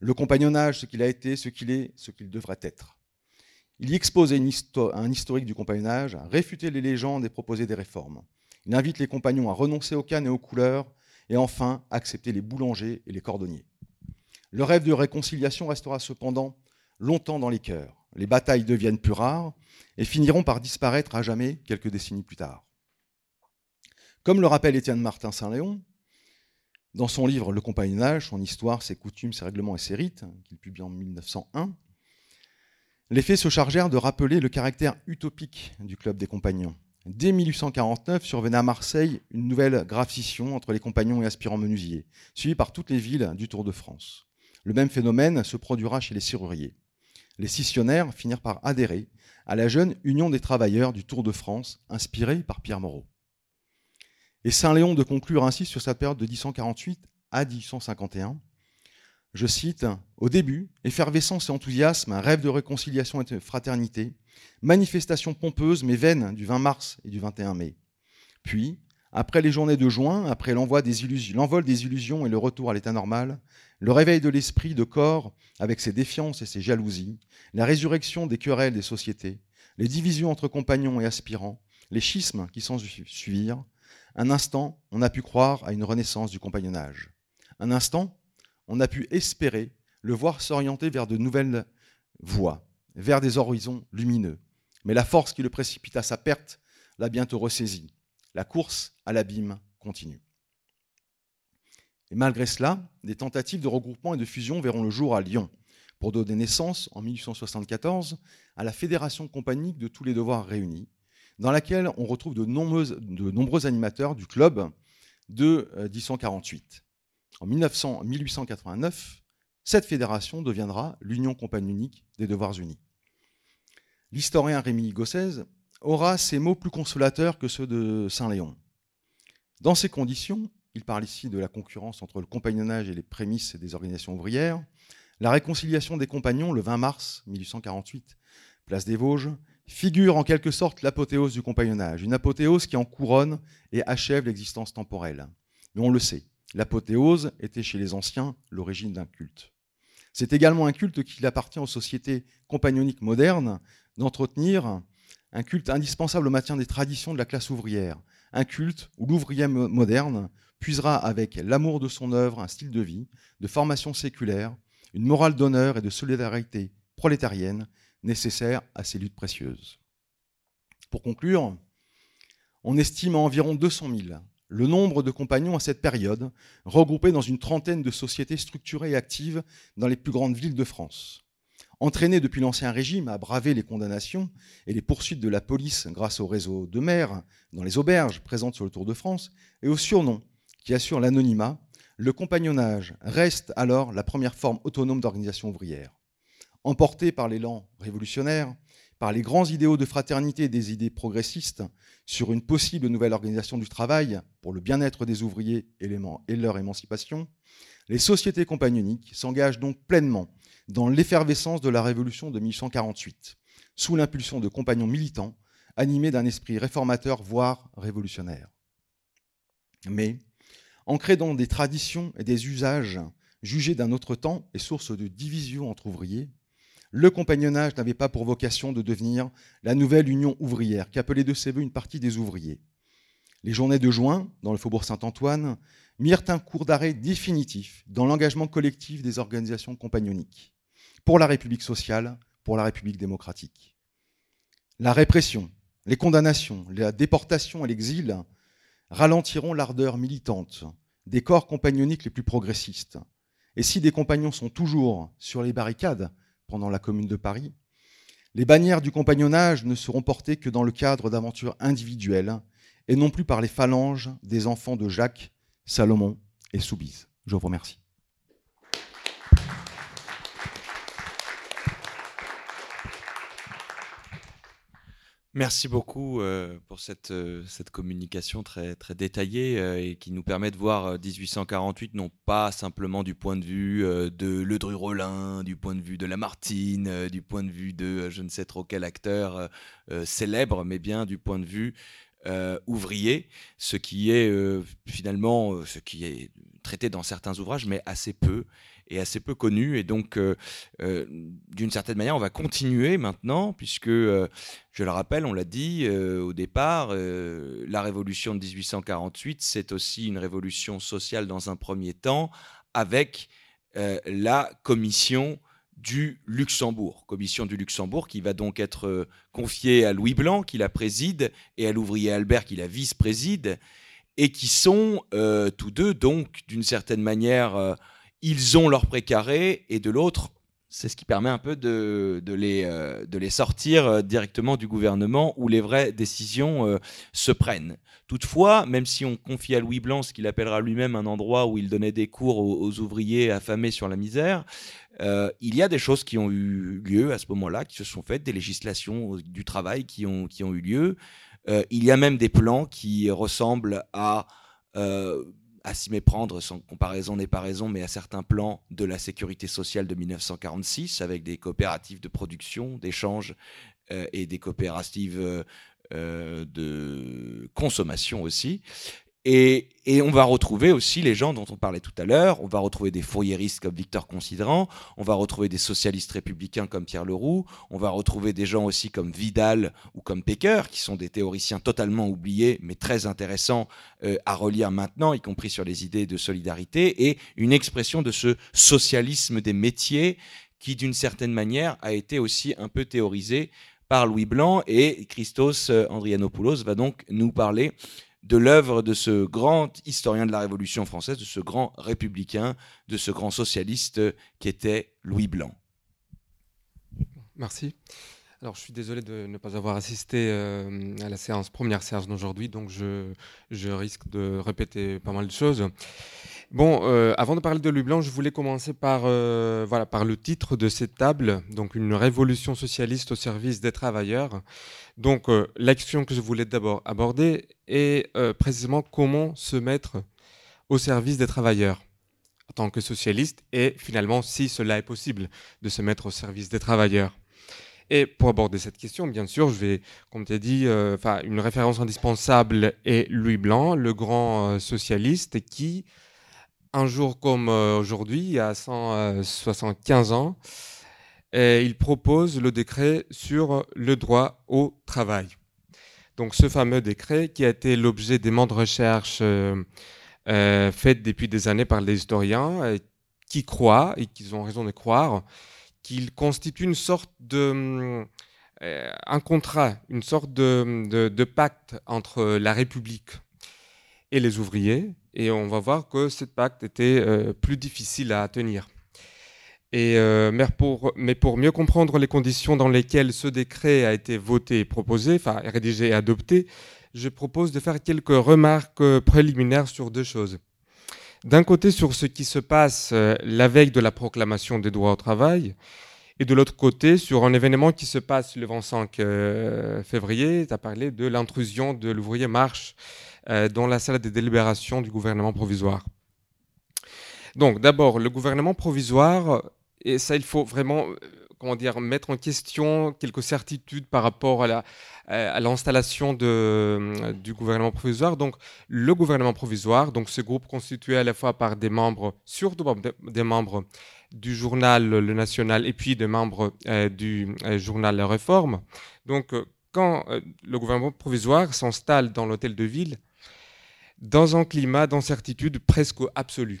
Le compagnonnage, ce qu'il a été, ce qu'il est, ce qu'il devrait être. Il y exposait un historique du compagnonnage, réfutait les légendes et proposait des réformes. Il invite les compagnons à renoncer aux cannes et aux couleurs, et enfin accepter les boulangers et les cordonniers. Le rêve de réconciliation restera cependant longtemps dans les cœurs. Les batailles deviennent plus rares et finiront par disparaître à jamais quelques décennies plus tard. Comme le rappelle Étienne Martin Saint-Léon, dans son livre Le compagnonnage, son histoire, ses coutumes, ses règlements et ses rites, qu'il publie en 1901, les faits se chargèrent de rappeler le caractère utopique du club des compagnons. Dès 1849 survenait à Marseille une nouvelle grave scission entre les compagnons et aspirants menuisiers, suivie par toutes les villes du Tour de France. Le même phénomène se produira chez les serruriers. Les scissionnaires finirent par adhérer à la jeune Union des travailleurs du Tour de France, inspirée par Pierre Moreau. Et Saint Léon de conclure ainsi sur sa période de 1848 à 1851. Je cite Au début, effervescence et enthousiasme, un rêve de réconciliation et de fraternité, manifestation pompeuse mais vaine du 20 mars et du 21 mai. Puis, après les journées de juin, après l'envol des, des illusions et le retour à l'état normal, le réveil de l'esprit de corps avec ses défiances et ses jalousies, la résurrection des querelles des sociétés, les divisions entre compagnons et aspirants, les schismes qui s'en suivirent, un instant, on a pu croire à une renaissance du compagnonnage. Un instant, on a pu espérer le voir s'orienter vers de nouvelles voies, vers des horizons lumineux. Mais la force qui le précipite à sa perte l'a bientôt ressaisi. La course à l'abîme continue. Et malgré cela, des tentatives de regroupement et de fusion verront le jour à Lyon, pour donner naissance, en 1874, à la Fédération compagnique de tous les devoirs réunis, dans laquelle on retrouve de, nombreux animateurs du club de 1848. Euh, en 1889, cette fédération deviendra l'Union compagnonique des Devoirs Unis. L'historien Rémi Gossez aura ces mots plus consolateurs que ceux de Saint-Léon. Dans ces conditions, il parle ici de la concurrence entre le compagnonnage et les prémices des organisations ouvrières, la réconciliation des compagnons le 20 mars 1848, place des Vosges, figure en quelque sorte l'apothéose du compagnonnage, une apothéose qui en couronne et achève l'existence temporelle. Mais on le sait, l'apothéose était chez les anciens l'origine d'un culte. C'est également un culte qu'il appartient aux sociétés compagnoniques modernes d'entretenir, un culte indispensable au maintien des traditions de la classe ouvrière, un culte où l'ouvrier moderne puisera avec l'amour de son œuvre un style de vie, de formation séculaire, une morale d'honneur et de solidarité prolétarienne nécessaires à ces luttes précieuses. Pour conclure, on estime à environ 200 000 le nombre de compagnons à cette période, regroupés dans une trentaine de sociétés structurées et actives dans les plus grandes villes de France. Entraînés depuis l'Ancien Régime à braver les condamnations et les poursuites de la police grâce au réseau de maires dans les auberges présentes sur le Tour de France et au surnom qui assure l'anonymat, le compagnonnage reste alors la première forme autonome d'organisation ouvrière emporté par l'élan révolutionnaire, par les grands idéaux de fraternité et des idées progressistes sur une possible nouvelle organisation du travail pour le bien-être des ouvriers et leur émancipation, les sociétés compagnoniques s'engagent donc pleinement dans l'effervescence de la révolution de 1848, sous l'impulsion de compagnons militants animés d'un esprit réformateur, voire révolutionnaire. Mais, ancré dans des traditions et des usages jugés d'un autre temps et source de division entre ouvriers, le compagnonnage n'avait pas pour vocation de devenir la nouvelle union ouvrière qu'appelait de ses voeux une partie des ouvriers. Les journées de juin, dans le faubourg Saint-Antoine, mirent un cours d'arrêt définitif dans l'engagement collectif des organisations compagnoniques pour la République sociale, pour la République démocratique. La répression, les condamnations, la déportation et l'exil ralentiront l'ardeur militante des corps compagnoniques les plus progressistes. Et si des compagnons sont toujours sur les barricades pendant la Commune de Paris, les bannières du compagnonnage ne seront portées que dans le cadre d'aventures individuelles et non plus par les phalanges des enfants de Jacques, Salomon et Soubise. Je vous remercie. Merci beaucoup euh, pour cette, euh, cette communication très, détaillée euh, et qui nous permet de voir 1848 non pas simplement du point de vue de Ledru-Rollin, du point de vue de Lamartine, du point de vue de je ne sais trop quel acteur célèbre, mais bien du point de vue ouvrier, ce qui est finalement ce qui est traité dans certains ouvrages, mais assez peu est assez peu connu. Et donc, euh, euh, d'une certaine manière, on va continuer maintenant, puisque, euh, je le rappelle, on l'a dit au départ, la révolution de 1848, c'est aussi une révolution sociale dans un premier temps, avec la commission du Luxembourg, commission du Luxembourg qui va donc être confiée à Louis Blanc qui la préside et à l'ouvrier Albert qui la vice-préside et qui sont tous deux donc d'une certaine manière ils ont leur précaré, et de l'autre, c'est ce qui permet un peu de, les, euh, de les, sortir euh, directement du gouvernement où les vraies décisions euh, se prennent. Toutefois, même si on confie à Louis Blanc ce qu'il appellera lui-même un endroit où il donnait des cours aux, ouvriers affamés sur la misère, il y a des choses qui ont eu lieu à ce moment-là, qui se sont faites, des législations du travail qui ont, qui ont eu lieu. il y a même des plans qui ressemblent à à s'y méprendre, sans comparaison n'est pas raison, mais à certains plans de la sécurité sociale de 1946, avec des coopératives de production, d'échange euh, et des coopératives euh, euh, de consommation aussi. Et, on va retrouver aussi les gens dont on parlait tout à l'heure. On va retrouver des fourriéristes comme Victor Considérant. On va retrouver des socialistes républicains comme Pierre Leroux. On va retrouver des gens aussi comme Vidal ou comme Pecker, qui sont des théoriciens totalement oubliés, mais très intéressants euh, à relire maintenant, y compris sur les idées de solidarité, et une expression de ce socialisme des métiers qui, d'une certaine manière, a été aussi un peu théorisé par Louis Blanc. Et Christos euh, Andrianopoulos va donc nous parler de l'œuvre de ce grand historien de la Révolution française, de ce grand républicain, de ce grand socialiste qui était Louis Blanc. Merci. Alors, je suis désolé de ne pas avoir assisté euh, à la séance, première séance d'aujourd'hui, donc je, risque de répéter pas mal de choses. Bon, euh, avant de parler de Louis Blanc, je voulais commencer par, euh, voilà, par le titre de cette table, donc une révolution socialiste au service des travailleurs. Donc, l'action que je voulais d'abord aborder est précisément comment se mettre au service des travailleurs en tant que socialiste et finalement si cela est possible de se mettre au service des travailleurs. Et pour aborder cette question, bien sûr, je vais, comme tu as dit, euh, une référence indispensable est Louis Blanc, le grand euh, socialiste qui, un jour comme euh, aujourd'hui, à 175 ans, il propose le décret sur le droit au travail. Donc ce fameux décret qui a été l'objet des de recherches faites depuis des années par les historiens, qui croient, et qui ont raison de croire, qu'il constitue une sorte de euh, un contrat, une sorte de, pacte entre la République et les ouvriers. Et on va voir que ce pacte était euh, plus difficile à tenir. Euh, mais, pour, mais, pour, mieux comprendre les conditions dans lesquelles ce décret a été voté et proposé, enfin rédigé et adopté, je propose de faire quelques remarques préliminaires sur deux choses. D'un côté, sur ce qui se passe euh, la veille de la proclamation des droits au travail, et de l'autre côté, sur un événement qui se passe le 25 euh, février, tu as parlé de l'intrusion de l'ouvrier Marche euh, dans la salle des délibérations du gouvernement provisoire. Donc d'abord, le gouvernement provisoire, et ça il faut vraiment comment dire, mettre en question quelques certitudes par rapport à l'installation du gouvernement provisoire. Donc, le gouvernement provisoire, donc ce groupe constitué à la fois par des membres, surtout des membres du journal Le National et puis des membres du journal La Réforme. Donc, quand le gouvernement provisoire s'installe dans l'hôtel de ville, dans un climat d'incertitude presque absolue.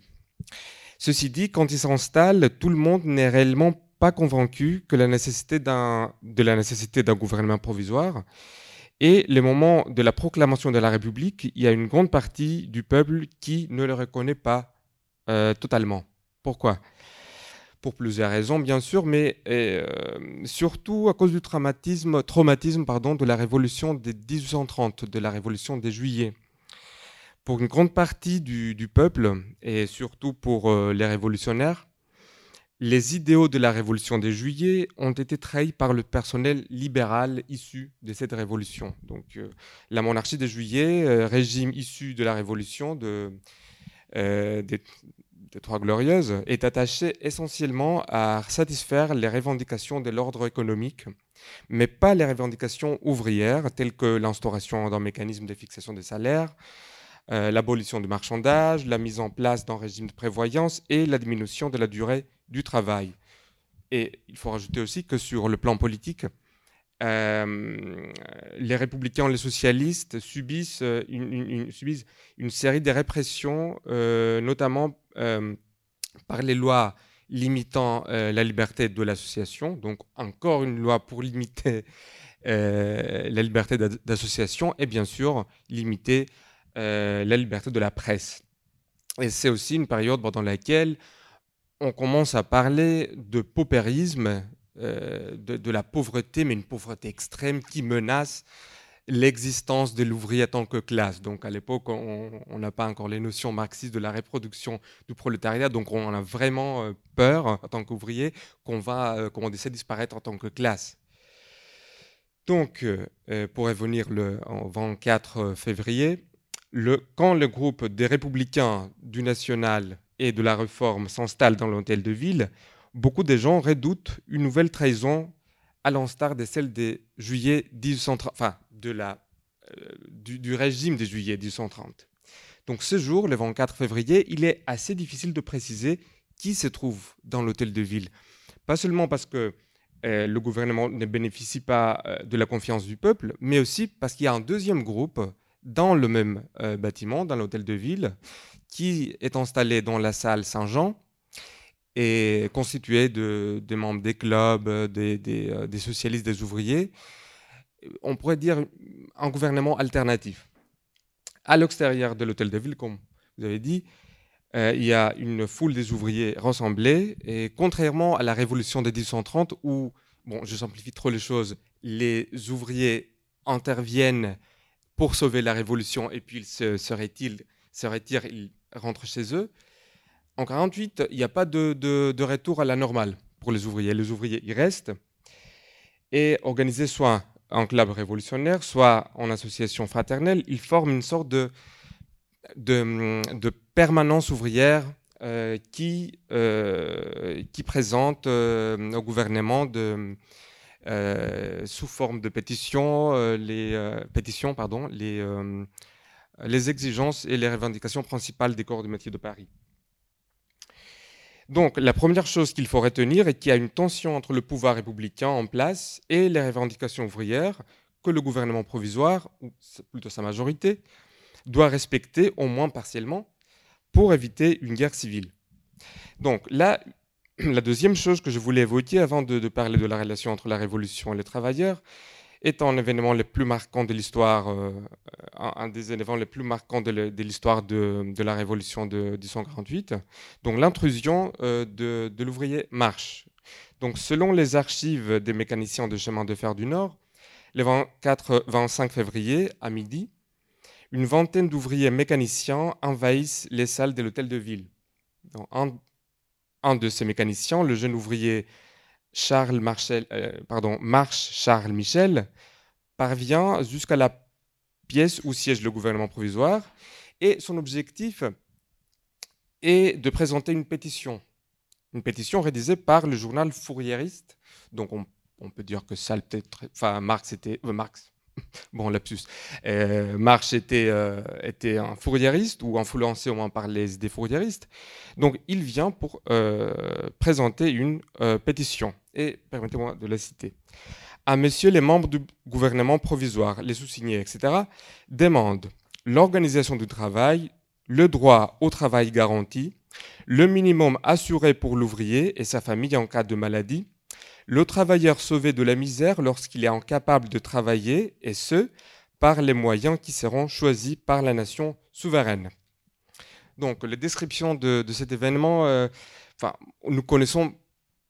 Ceci dit, quand il s'installe, tout le monde n'est réellement pas convaincu que la nécessité de la nécessité d'un gouvernement provisoire. Et le moment de la proclamation de la République, il y a une grande partie du peuple qui ne le reconnaît pas euh, totalement. Pourquoi? Pour plusieurs raisons, bien sûr, mais euh, surtout à cause du traumatisme, de la révolution de 1830, de la révolution des Juillet pour une grande partie du, peuple, et surtout pour euh, les révolutionnaires, les idéaux de la révolution des Juillet ont été trahis par le personnel libéral issu de cette révolution. Donc, euh, la monarchie des Juillet, euh, régime issu de la révolution de, des, Trois Glorieuses, est attaché essentiellement à satisfaire les revendications de l'ordre économique, mais pas les revendications ouvrières, telles que l'instauration d'un mécanisme de fixation des salaires, euh, l'abolition du marchandage, la mise en place d'un régime de prévoyance et la diminution de la durée du travail. Et il faut rajouter aussi que sur le plan politique, euh, les républicains et les socialistes euh, subissent une série de répressions, notamment par les lois limitant la liberté de l'association, donc encore une loi pour limiter la liberté d'association et bien sûr limiter euh, la liberté de la presse. Et c'est aussi une période pendant laquelle on commence à parler de paupérisme, euh, de, la pauvreté, mais une pauvreté extrême qui menace l'existence de l'ouvrier en tant que classe. Donc à l'époque, on n'a pas encore les notions marxistes de la reproduction du prolétariat, donc on a vraiment euh, peur en tant qu'ouvrier qu'on va, qu'on essaie de disparaître en tant que classe. Donc, pour revenir le, en 24 février, quand le groupe des républicains, du national et de la réforme s'installe dans l'hôtel de ville, beaucoup de gens redoutent une nouvelle trahison à l'instar de celle de juillet 1830, enfin de la, euh, du, régime de juillet 1830. Donc ce jour, le 24 février, il est assez difficile de préciser qui se trouve dans l'hôtel de ville. Pas seulement parce que euh, le gouvernement ne bénéficie pas euh, de la confiance du peuple, mais aussi parce qu'il y a un deuxième groupe dans le même euh, bâtiment, dans l'hôtel de ville, qui est installé dans la salle Saint-Jean et constitué de, membres des clubs, des, euh, des, socialistes, des ouvriers. On pourrait dire un gouvernement alternatif. À l'extérieur de l'hôtel de ville, comme vous avez dit, euh, il y a une foule des ouvriers rassemblés et contrairement à la révolution de 1830 où, bon, je simplifie trop les choses, les ouvriers interviennent pour sauver la révolution et puis ils se, se, retirent, ils rentrent chez eux. En 48, il n'y a pas de, retour à la normale pour les ouvriers. Les ouvriers, ils restent et organisés soit en club révolutionnaire, soit en association fraternelle, ils forment une sorte de, de, permanence ouvrière euh, qui, euh, qui présente euh, au gouvernement de, sous forme de pétitions, euh, les, euh, pétitions pardon, les, les exigences et les revendications principales des corps de métier de Paris. Donc, la première chose qu'il faut retenir est qu'il y a une tension entre le pouvoir républicain en place et les revendications ouvrières que le gouvernement provisoire, ou plutôt sa majorité, doit respecter au moins partiellement pour éviter une guerre civile. Donc là, la deuxième chose que je voulais évoquer avant de, parler de la relation entre la Révolution et les travailleurs est un événement le plus marquant de l'histoire, euh, un, des événements les plus marquants de l'histoire de, la Révolution de 1848, donc l'intrusion euh, de, l'ouvrier Marche. Donc, selon les archives des mécaniciens de chemin de fer du Nord, le 24-25 février, à midi, une vingtaine d'ouvriers mécaniciens envahissent les salles de l'hôtel de ville. Un de ces mécaniciens, le jeune ouvrier Charles Marchel, euh, pardon, Marche Charles Michel, parvient jusqu'à la pièce où siège le gouvernement provisoire et son objectif est de présenter une pétition. Une pétition rédigée par le journal fourriériste Donc on, peut dire que ça peut-être, enfin Marx était, euh, Marx, bon lapsus, euh, était, était un fouriériste ou influencé au moins par les idées fouriéristes. Donc il vient pour présenter une pétition et permettez-moi de la citer à messieurs les membres du gouvernement provisoire, les sous-signés, etc., demande l'organisation du travail, le droit au travail garanti, le minimum assuré pour l'ouvrier et sa famille en cas de maladie, le travailleur sauvé de la misère lorsqu'il est incapable de travailler, et ce, par les moyens qui seront choisis par la nation souveraine. Donc, les descriptions de, cet événement, euh, nous connaissons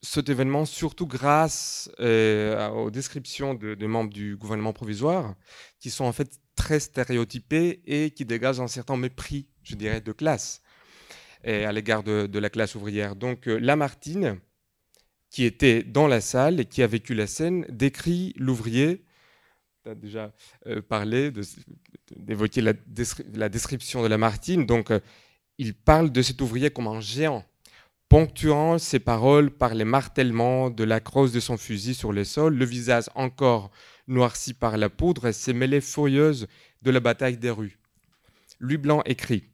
cet événement surtout grâce euh, aux descriptions de, membres du gouvernement provisoire, qui sont en fait très stéréotypées et qui dégagent un certain mépris, je dirais, de classe à l'égard de, la classe ouvrière. Donc euh, Lamartine, qui était dans la salle et qui a vécu la scène, décrit l'ouvrier. Tu as déjà euh, parlé d'évoquer la, description de Lamartine. Donc il parle de cet ouvrier comme un géant ponctuant ses paroles par les martèlements de la crosse de son fusil sur le sol, le visage encore noirci par la poudre et ses mêlées furieuses de la bataille des rues. Lui Blanc écrit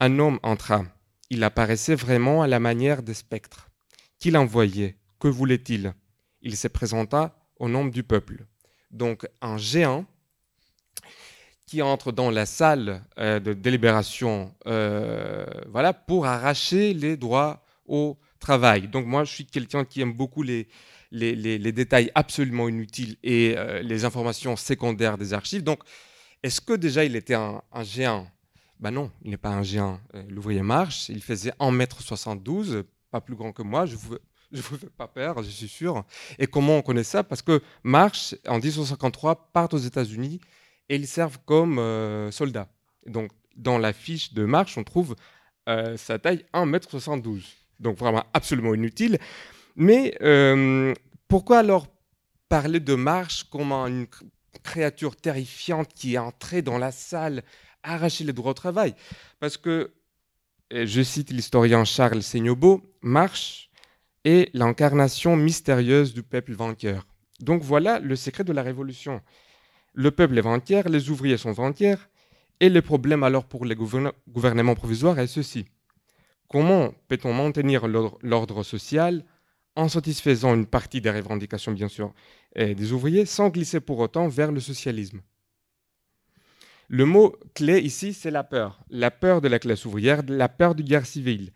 Un homme entra. Il apparaissait vraiment à la manière des spectres. Qui l'envoyait Que voulait-il? Il se présenta au nom du peuple. Donc un géant qui entre dans la salle euh, de délibération euh, voilà, pour arracher les droits au travail. Donc moi, je suis quelqu'un qui aime beaucoup les, détails absolument inutiles et euh, les informations secondaires des archives. Donc, est-ce que déjà il était un, géant? Ben non, il n'est pas un géant. L'ouvrier marche, il faisait 1m72, pas plus grand que moi. Je vous, vous fais pas peur, je suis sûr. Et comment on connaît ça? Parce que Marche, en 1853, part aux États-Unis et ils servent comme euh, soldats. Donc, dans la fiche de marche, on trouve euh, sa taille 1m72. Donc, vraiment absolument inutile. Mais euh, pourquoi alors parler de marche comme une créature terrifiante qui est entrée dans la salle, arracher les droits au travail? Parce que, je cite l'historien Charles Seignobo, marche est l'incarnation mystérieuse du peuple vainqueur. Donc voilà le secret de la révolution. Le peuple est vainqueur, les ouvriers sont vainqueurs, et le problème alors pour les gouvernements provisoires est ceci. Comment peut-on maintenir l'ordre social en satisfaisant une partie des revendications, bien sûr, des ouvriers, sans glisser pour autant vers le socialisme? Le mot clé ici, c'est la peur. La peur de la classe ouvrière, la peur de guerre civile.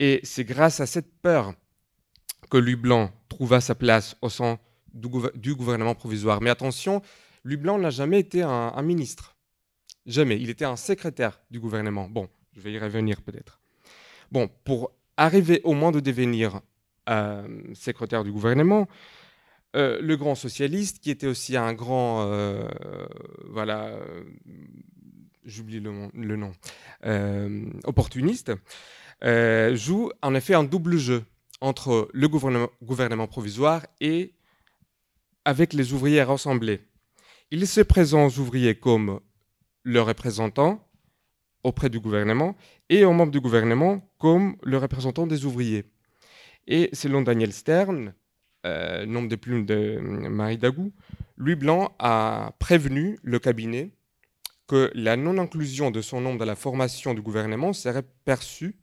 Et c'est grâce à cette peur que Blanc trouva sa place au sein du gouvernement provisoire. Mais attention, Blanc n'a jamais été un, ministre. Jamais. Il était un secrétaire du gouvernement. Bon, je vais y revenir peut-être. Bon, pour arriver au moins de devenir euh, secrétaire du gouvernement, euh, le grand socialiste, qui était aussi un grand, euh, voilà, j'oublie le, nom, opportuniste, joue en effet un double jeu entre le gouvernement, gouvernement provisoire et avec les ouvriers rassemblés. Il se présente aux ouvriers comme le représentant auprès du gouvernement et aux membres du gouvernement comme le représentant des ouvriers. Et selon Daniel Stern, euh, nombre de plumes de Marie Dagou, Louis Blanc a prévenu le cabinet que la non-inclusion de son nom dans la formation du gouvernement serait perçue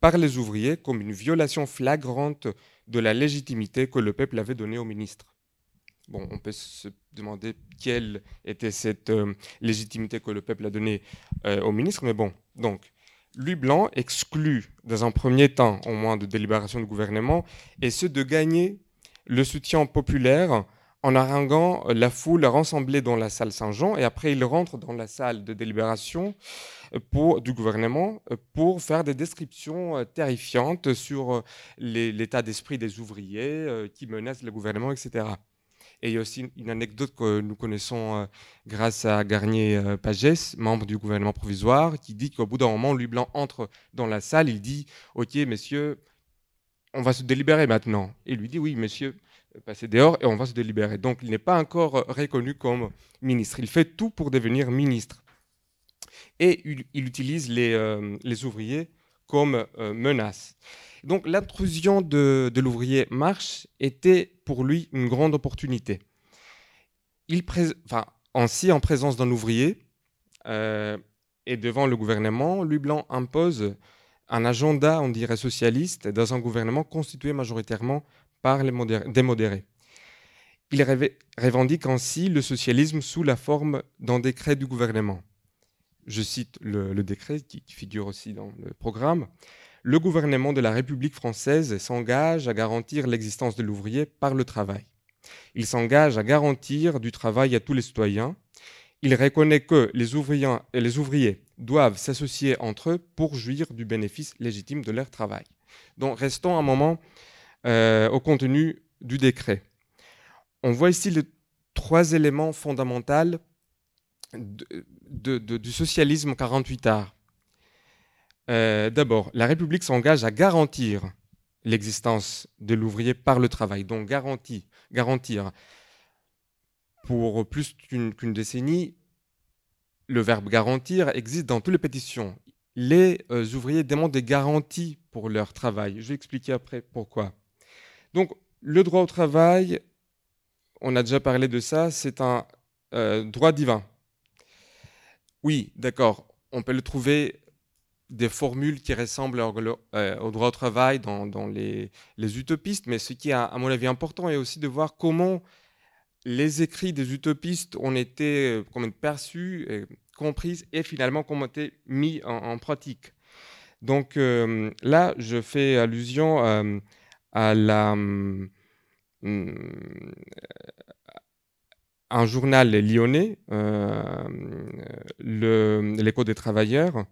par les ouvriers comme une violation flagrante de la légitimité que le peuple avait donnée au ministre. Bon, on peut se demander quelle était cette euh, légitimité que le peuple a donnée euh, au ministre, mais bon, donc, lui blanc exclut dans un premier temps, au moins de délibération du gouvernement, et ce de gagner le soutien populaire en haranguant la foule rassemblée dans la salle Saint-Jean, et après il rentre dans la salle de délibération euh, pour, du gouvernement pour faire des descriptions terrifiantes sur l'état d'esprit des ouvriers qui menacent le gouvernement, etc. Et il y a aussi une anecdote que nous connaissons euh, grâce à Garnier euh, Pagès, membre du gouvernement provisoire, qui dit qu'au bout d'un moment, Louis Blanc entre dans la salle, il dit Ok, messieurs, on va se délibérer maintenant. Et lui dit Oui, messieurs, passez dehors et on va se délibérer. Donc il n'est pas encore reconnu comme ministre. Il fait tout pour devenir ministre. Et il, utilise les, euh, les, ouvriers comme menace. Donc l'intrusion de, l'ouvrier Marche était pour lui une grande opportunité. Il ainsi, en présence d'un ouvrier euh, et devant le gouvernement, Louis Blanc impose un agenda, on dirait socialiste, dans un gouvernement constitué majoritairement par les des modérés. Il revendique ainsi le socialisme sous la forme d'un décret du gouvernement. Je cite le, décret qui, figure aussi dans le programme. Le gouvernement de la République française s'engage à garantir l'existence de l'ouvrier par le travail. Il s'engage à garantir du travail à tous les citoyens. Il reconnaît que les ouvriers, les ouvriers doivent s'associer entre eux pour jouir du bénéfice légitime de leur travail. Donc restons un moment euh, au contenu du décret on voit ici les trois éléments fondamentaux du socialisme 48 art. Euh, d'abord, la République s'engage à garantir l'existence de l'ouvrier par le travail, donc garantie, garantir. Pour plus qu'une décennie, le verbe garantir existe dans toutes les pétitions. Les euh, ouvriers demandent des garanties pour leur travail. Je vais expliquer après pourquoi. Donc, le droit au travail on a déjà parlé de ça, c'est un euh, droit divin. Oui, d'accord, on peut le trouver des formules qui ressemblent euh, au, droit au travail dans, les, utopistes, mais ce qui est, à mon avis, important est aussi de voir comment les écrits des utopistes ont été euh, perçus, compris et finalement mis en, pratique. Donc là, je fais allusion à Hmm, un journal lyonnais, euh, l'écho des travailleurs,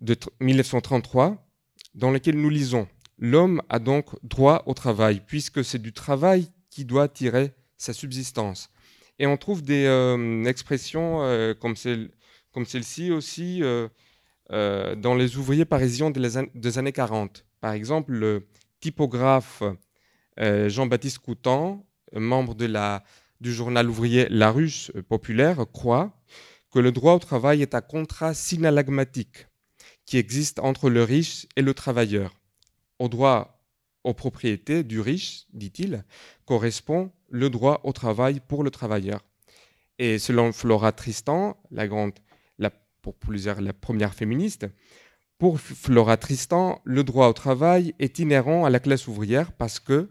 de 1933, dans lequel nous lisons L'homme a donc droit au travail, puisque c'est du travail qui doit tirer sa subsistance. Et on trouve des euh, expressions euh, comme, celle, comme celle-ci aussi dans les ouvriers parisiens des, années 40. Par exemple, le typographe euh, Jean-Baptiste Coutan, membre de la, du journal ouvrier La Ruche populaire, croit que le droit au travail est un contrat synalagmatique qui existe entre le riche et le travailleur. Au droit aux propriétés du riche, dit-il, correspond le droit au travail pour le travailleur. Et selon Flora Tristan, la grande, la, pour plusieurs la première féministe, pour Flora Tristan, le droit au travail est inhérent à la classe ouvrière parce que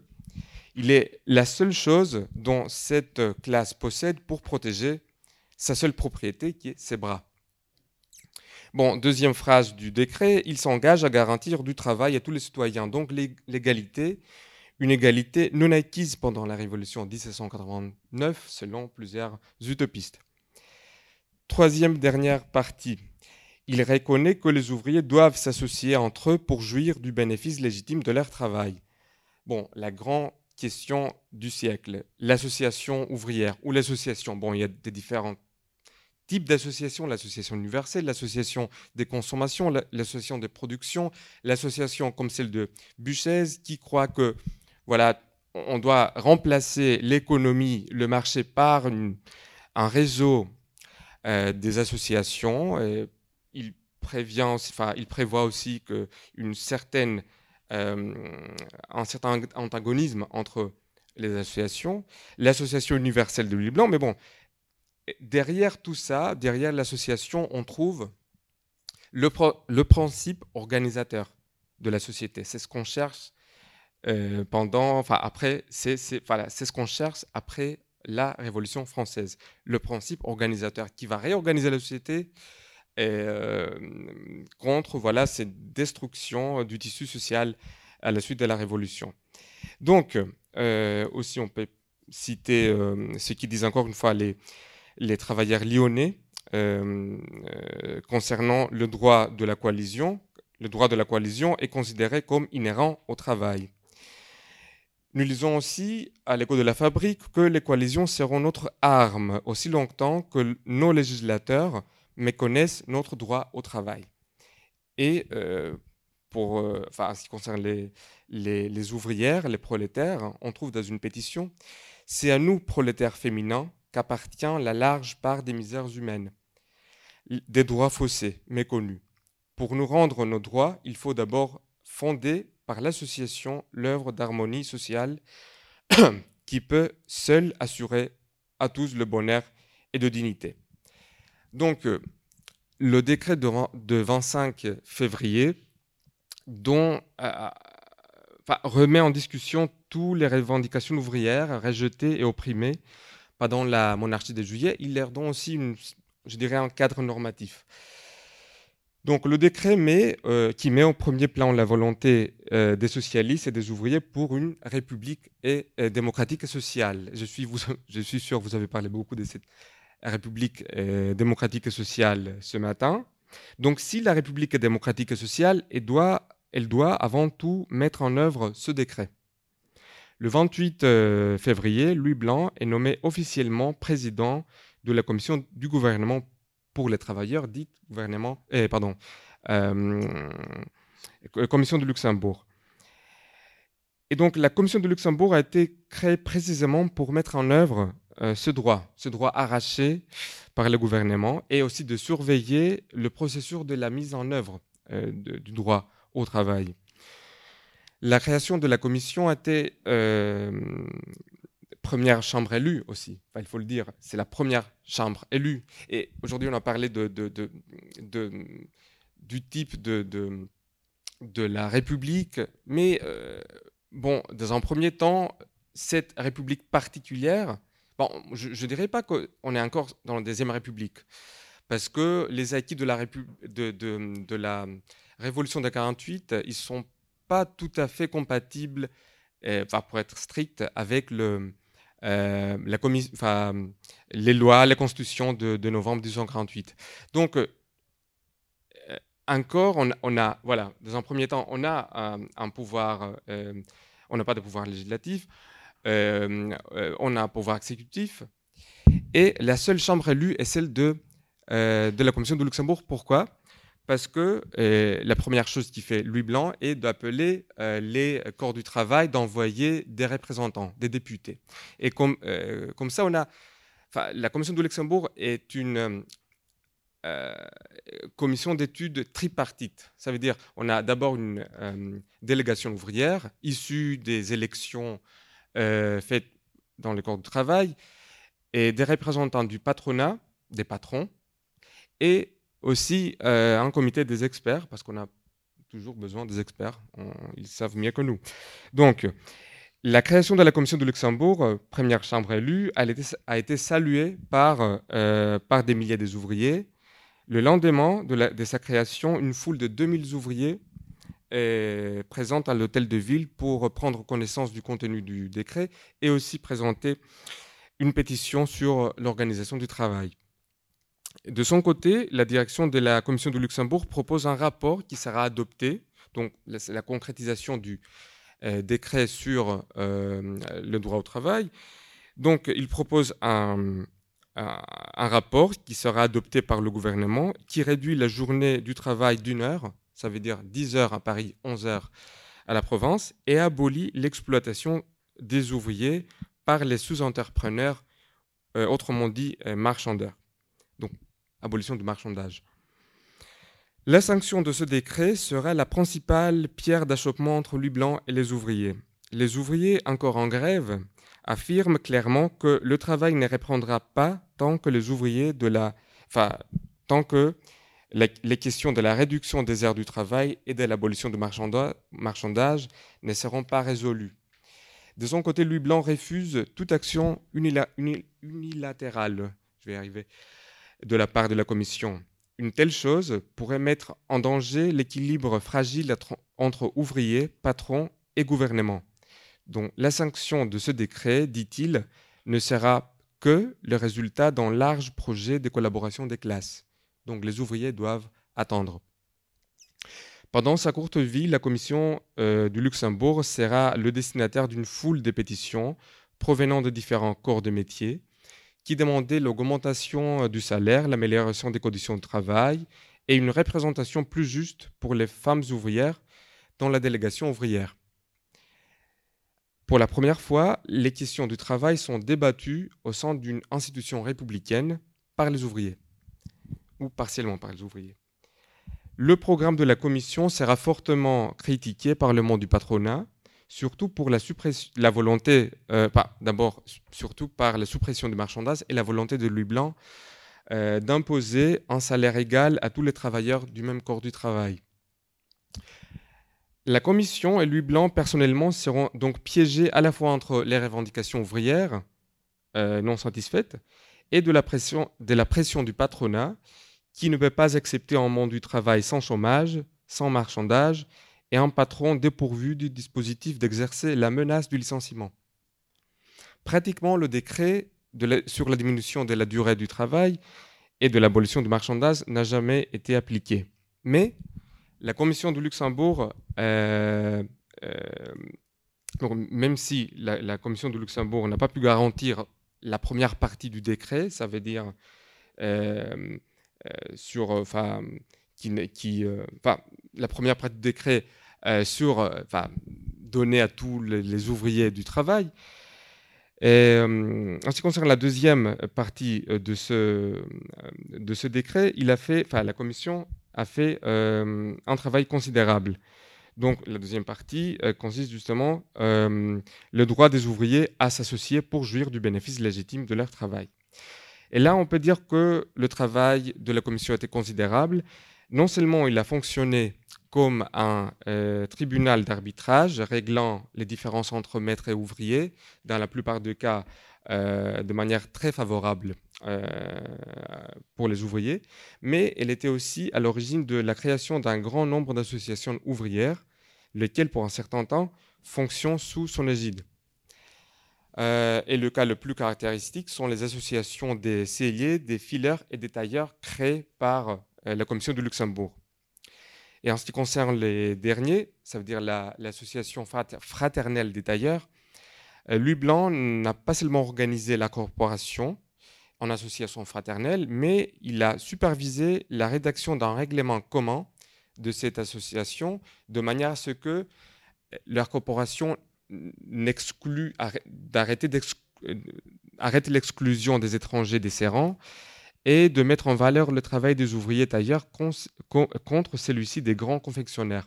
il est la seule chose dont cette classe possède pour protéger sa seule propriété qui est ses bras. Bon, deuxième phrase du décret, il s'engage à garantir du travail à tous les citoyens, donc l'égalité, une égalité non acquise pendant la Révolution 1789 selon plusieurs utopistes. Troisième dernière partie, il reconnaît que les ouvriers doivent s'associer entre eux pour jouir du bénéfice légitime de leur travail. Bon, la grande question du siècle, l'association ouvrière ou l'association. Bon, il y a des différents types d'associations, l'association universelle, l'association des consommations, l'association des productions, l'association comme celle de Buchez qui croit que voilà, on doit remplacer l'économie, le marché par un réseau euh, des associations. Il prévient, prévoit aussi certaine euh, un certain antagonisme entre les associations, l'association universelle de l'huile blanc, mais bon, derrière tout ça, derrière l'association, on trouve le, principe organisateur de la société. C'est ce qu'on cherche euh, après, c'est ce qu'on cherche après la Révolution française. Le principe organisateur qui va réorganiser la société euh, contre voilà, cette destruction du tissu social à la suite de la Révolution. Donc, euh, aussi, on peut citer ce qui disent encore une fois les travailleurs lyonnais concernant le droit de la coalition. Le droit de la coalition est considéré comme inhérent au travail. Nous lisons aussi à l'écho de la fabrique que les coalitions seront notre arme aussi longtemps que nos législateurs méconnaissent notre droit au travail. Et euh, pour, euh, enfin, en ce qui concerne les, les, ouvrières, les prolétaires, on trouve dans une pétition C'est à nous, prolétaires féminins, qu'appartient la large part des misères humaines, des droits faussés, méconnus. Pour nous rendre nos droits, il faut d'abord fonder par l'association l'œuvre d'harmonie sociale qui peut seule assurer à tous le bonheur et de dignité. Donc, euh, le décret de, 25 février dont, euh, remet en discussion toutes les revendications ouvrières rejetées et opprimées pendant la monarchie de juillet, il leur donne aussi, je dirais, un cadre normatif. Donc le décret met, euh, qui met au premier plan la volonté euh, des socialistes et des ouvriers pour une république et, démocratique et sociale. Je suis, je suis sûr vous avez parlé beaucoup de cette république euh, démocratique et sociale ce matin. Donc si la république est démocratique et sociale, elle doit avant tout mettre en œuvre ce décret. Le 28 février, Louis Blanc est nommé officiellement président de la commission du gouvernement pour les travailleurs, dite gouvernement, eh, pardon, euh, commission de Luxembourg. Et donc la commission de Luxembourg a été créée précisément pour mettre en œuvre euh, ce droit, ce droit arraché par le gouvernement, et aussi de surveiller le processus de la mise en œuvre euh, du droit au travail. La création de la commission a été première chambre élue aussi, il faut le dire, c'est la première chambre élue. Et aujourd'hui, on a parlé du type de, la République, mais euh, bon, dans un premier temps, cette République particulière, bon, je ne dirais pas qu'on est encore dans la Deuxième République, parce que les acquis de la, de, de, la Révolution de 48, ils ne sont pas tout à fait compatibles, euh, pour être strict, avec le, euh, les lois, la constitution de, novembre 1848. Donc, euh, encore, on, a, voilà, dans un premier temps, on a un, pouvoir, euh, on n'a pas de pouvoir législatif, on a un pouvoir exécutif, et la seule chambre élue est celle de, de la Commission de Luxembourg. Pourquoi? Parce que euh, la première chose qu'il fait Louis Blanc est d'appeler euh, les corps du travail, d'envoyer des représentants, des députés. Et comme, euh, ça, on a. La commission de Luxembourg est une commission d'études tripartite. Ça veut dire on a d'abord une délégation ouvrière issue des élections faites dans le corps du travail et des représentants du patronat, des patrons, et aussi euh, un comité des experts, parce qu'on a toujours besoin des experts, ils savent mieux que nous. Donc, la création de la commission de Luxembourg, euh, première chambre élue, a été, saluée par, euh, par des milliers d'ouvriers. Le lendemain de, de, sa création, une foule de 2000 ouvriers est présente à l'hôtel de ville pour prendre connaissance du contenu du décret et aussi présenter une pétition sur l'organisation du travail. De son côté, la direction de la Commission de Luxembourg propose un rapport qui sera adopté, donc la, concrétisation du euh, décret sur euh, le droit au travail. Donc, il propose un, rapport qui sera adopté par le gouvernement, qui réduit la journée du travail d'une heure, ça veut dire 10 heures à Paris, 11 heures à la province, et abolit l'exploitation des ouvriers par les sous-entrepreneurs, euh, autrement dit marchandeurs donc abolition du marchandage. La sanction de ce décret serait la principale pierre d'achoppement entre lui blanc et les ouvriers. Les ouvriers encore en grève affirment clairement que le travail ne reprendra pas tant que les ouvriers de la, enfin, tant que les questions de la réduction des heures du travail et de l'abolition du marchandage ne seront pas résolues. De son côté, Louis Blanc refuse toute action unilatérale. Je vais arriver de la part de la Commission. Une telle chose pourrait mettre en danger l'équilibre fragile entre ouvriers, patrons et gouvernement. Donc la sanction de ce décret, dit-il, ne sera que le résultat d'un large projet de collaboration des classes. Donc les ouvriers doivent attendre. Pendant sa courte vie, la Commission euh, du Luxembourg sera le destinataire d'une foule de pétitions provenant de différents corps de métier, qui demandait l'augmentation euh, du salaire, l'amélioration des conditions de travail et une représentation plus juste pour les femmes ouvrières dans la délégation ouvrière. Pour la première fois, les questions du travail sont débattues au sein d'une institution républicaine par les ouvriers, ou partiellement par les ouvriers. Le programme de la commission sera fortement critiqué par le monde du patronat, surtout pour la, la volonté, euh, d'abord surtout par la suppression du marchandage et la volonté de Louis Blanc euh, d'imposer un salaire égal à tous les travailleurs du même corps du travail. La commission et Louis Blanc, personnellement, seront donc piégés à la fois entre les revendications ouvrières euh, non satisfaites et de la, pression, de la pression du patronat qui ne peut pas accepter un monde du travail sans chômage, sans marchandage et un patron dépourvu du dispositif d'exercer la menace du licenciement. Pratiquement, le décret sur la diminution de la durée du travail et de l'abolition du marchandage n'a jamais été appliqué. Mais la Commission de Luxembourg, euh, euh, même si la, Commission de Luxembourg n'a pas pu garantir la première partie du décret, ça veut dire euh, qui, qui la première partie du décret sur, enfin, donner à tous les, ouvriers du travail. Et, en ce qui concerne la deuxième partie de ce, de ce décret, il a fait, enfin, la Commission a fait euh, un travail considérable. Donc la deuxième partie euh, consiste justement euh, le droit des ouvriers à s'associer pour jouir du bénéfice légitime de leur travail. Et là, on peut dire que le travail de la commission été considérable. Non seulement il a fonctionné comme un tribunal d'arbitrage réglant les différences entre maîtres et ouvriers, dans la plupart des cas euh, de manière très favorable euh, pour les ouvriers, mais elle était aussi à l'origine de la création d'un grand nombre d'associations ouvrières, lesquelles pour un certain temps fonctionnent sous son égide. Euh, et le cas le plus caractéristique sont les associations des celliers, des fileurs et des tailleurs créées par la Commission de Luxembourg. Et en ce qui concerne les derniers, ça veut dire l'association fraternelle des tailleurs, euh, Louis Blanc n'a pas seulement organisé la corporation en association fraternelle, mais il a supervisé la rédaction d'un règlement commun de cette association de manière à ce que euh, leur corporation n'exclut, d'arrêter euh, l'exclusion des étrangers des serrants et de mettre en valeur le travail des ouvriers tailleurs contre celui-ci des grands confectionnaires.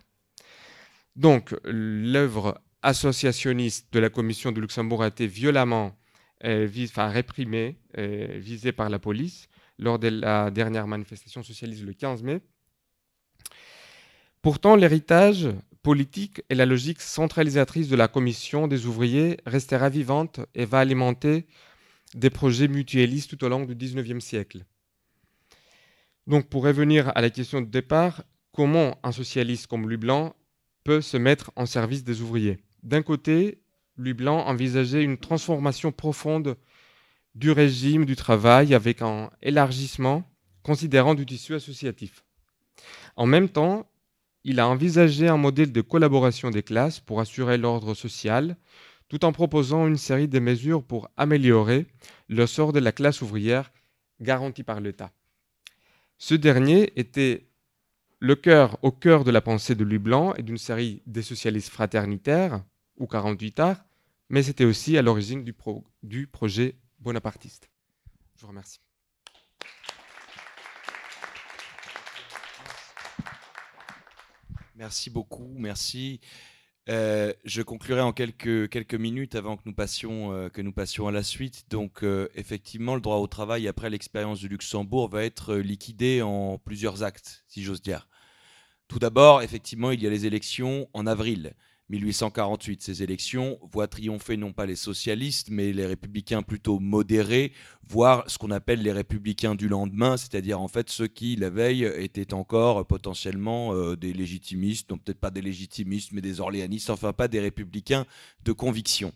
Donc, l'œuvre associationniste de la Commission de Luxembourg a été violemment euh, réprimé, euh, visé par la police lors de la dernière manifestation socialiste le 15 mai. Pourtant, l'héritage politique et la logique centralisatrice de la Commission des ouvriers restera vivante et va alimenter des projets mutualistes tout au long du XIXe siècle. Donc, pour revenir à la question de départ, comment un socialiste comme Louis Blanc peut se mettre en service des ouvriers? D'un côté, Louis Blanc envisageait une transformation profonde du régime du travail avec un élargissement considérant du tissu associatif. En même temps, il a envisagé un modèle de collaboration des classes pour assurer l'ordre social, tout en proposant une série de mesures pour améliorer le sort de la classe ouvrière garantie par l'État. Ce dernier était le cœur au cœur de la pensée de Louis Blanc et d'une série des socialistes fraternitaires, ou 48 arts, mais c'était aussi à l'origine du, du projet bonapartiste. Je vous remercie. Merci beaucoup, merci. Euh, je conclurai en quelques, minutes avant que nous passions, euh, passions à la suite. Donc, euh, effectivement, le droit au travail, après l'expérience du Luxembourg, va être liquidé en plusieurs actes, si j'ose dire. Tout d'abord, effectivement, il y a les élections en avril. 1848, ces élections voient triompher non pas les socialistes, mais les républicains plutôt modérés, voire ce qu'on appelle les républicains du lendemain, c'est-à-dire en fait ceux qui, la veille, étaient encore potentiellement euh, des légitimistes, non peut-être pas des légitimistes, mais des orléanistes, enfin pas des républicains de conviction.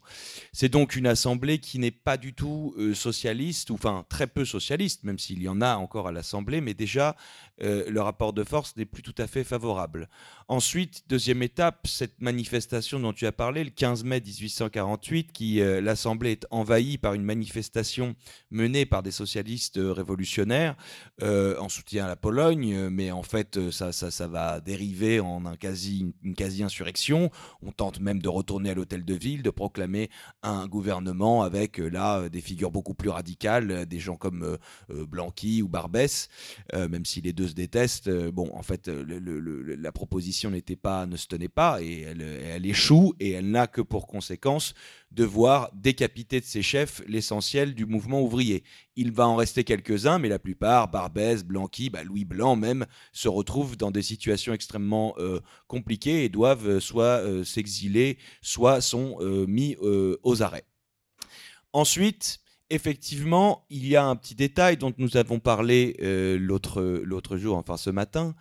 C'est donc une assemblée qui n'est pas du tout euh, socialiste, ou enfin très peu socialiste, même s'il y en a encore à l'assemblée, mais déjà euh, le rapport de force n'est plus tout à fait favorable. Ensuite, deuxième étape, cette manifestation dont tu as parlé, le 15 mai 1848, qui euh, l'Assemblée est envahie par une manifestation menée par des socialistes révolutionnaires euh, en soutien à la Pologne, mais en fait ça, ça, va dériver en une quasi-insurrection. On tente même de retourner à l'hôtel de ville, de proclamer un gouvernement avec là des figures beaucoup plus radicales, des gens comme Blanqui ou Barbès, même si les deux se détestent. bon, en fait, la proposition n'était pas, ne se tenait pas et elle, échoue et elle n'a que pour conséquence de voir décapiter de ses chefs l'essentiel du mouvement ouvrier. Il va en rester quelques-uns, mais la plupart, Barbès, Blanqui, bah, Louis Blanc même, se retrouvent dans des situations extrêmement euh, compliquées et doivent euh, soit euh, s'exiler, soit sont mis aux arrêts. Ensuite, effectivement, il y a un petit détail dont nous avons parlé l'autre jour, enfin ce matin,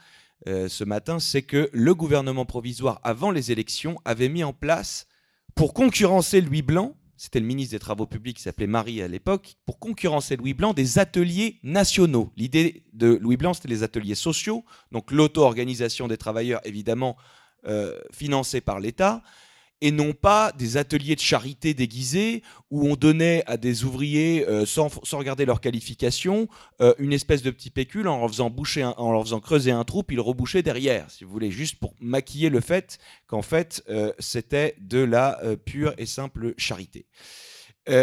euh, ce matin, c'est que le gouvernement provisoire, avant les élections, avait mis en place, pour concurrencer Louis Blanc, c'était le ministre des Travaux publics qui s'appelait Marie à l'époque, pour concurrencer Louis Blanc, des ateliers nationaux. L'idée de Louis Blanc, c'était les ateliers sociaux, donc l'auto-organisation des travailleurs, évidemment, euh, financée par l'État, et non pas des ateliers de charité déguisés où on donnait à des ouvriers, euh, sans, regarder leur qualification, euh, une espèce de petit pécule en leur faisant, en leur creuser un trou, puis le reboucher derrière, si vous voulez, juste pour maquiller le fait qu'en fait, euh, c'était de la pure et simple charité.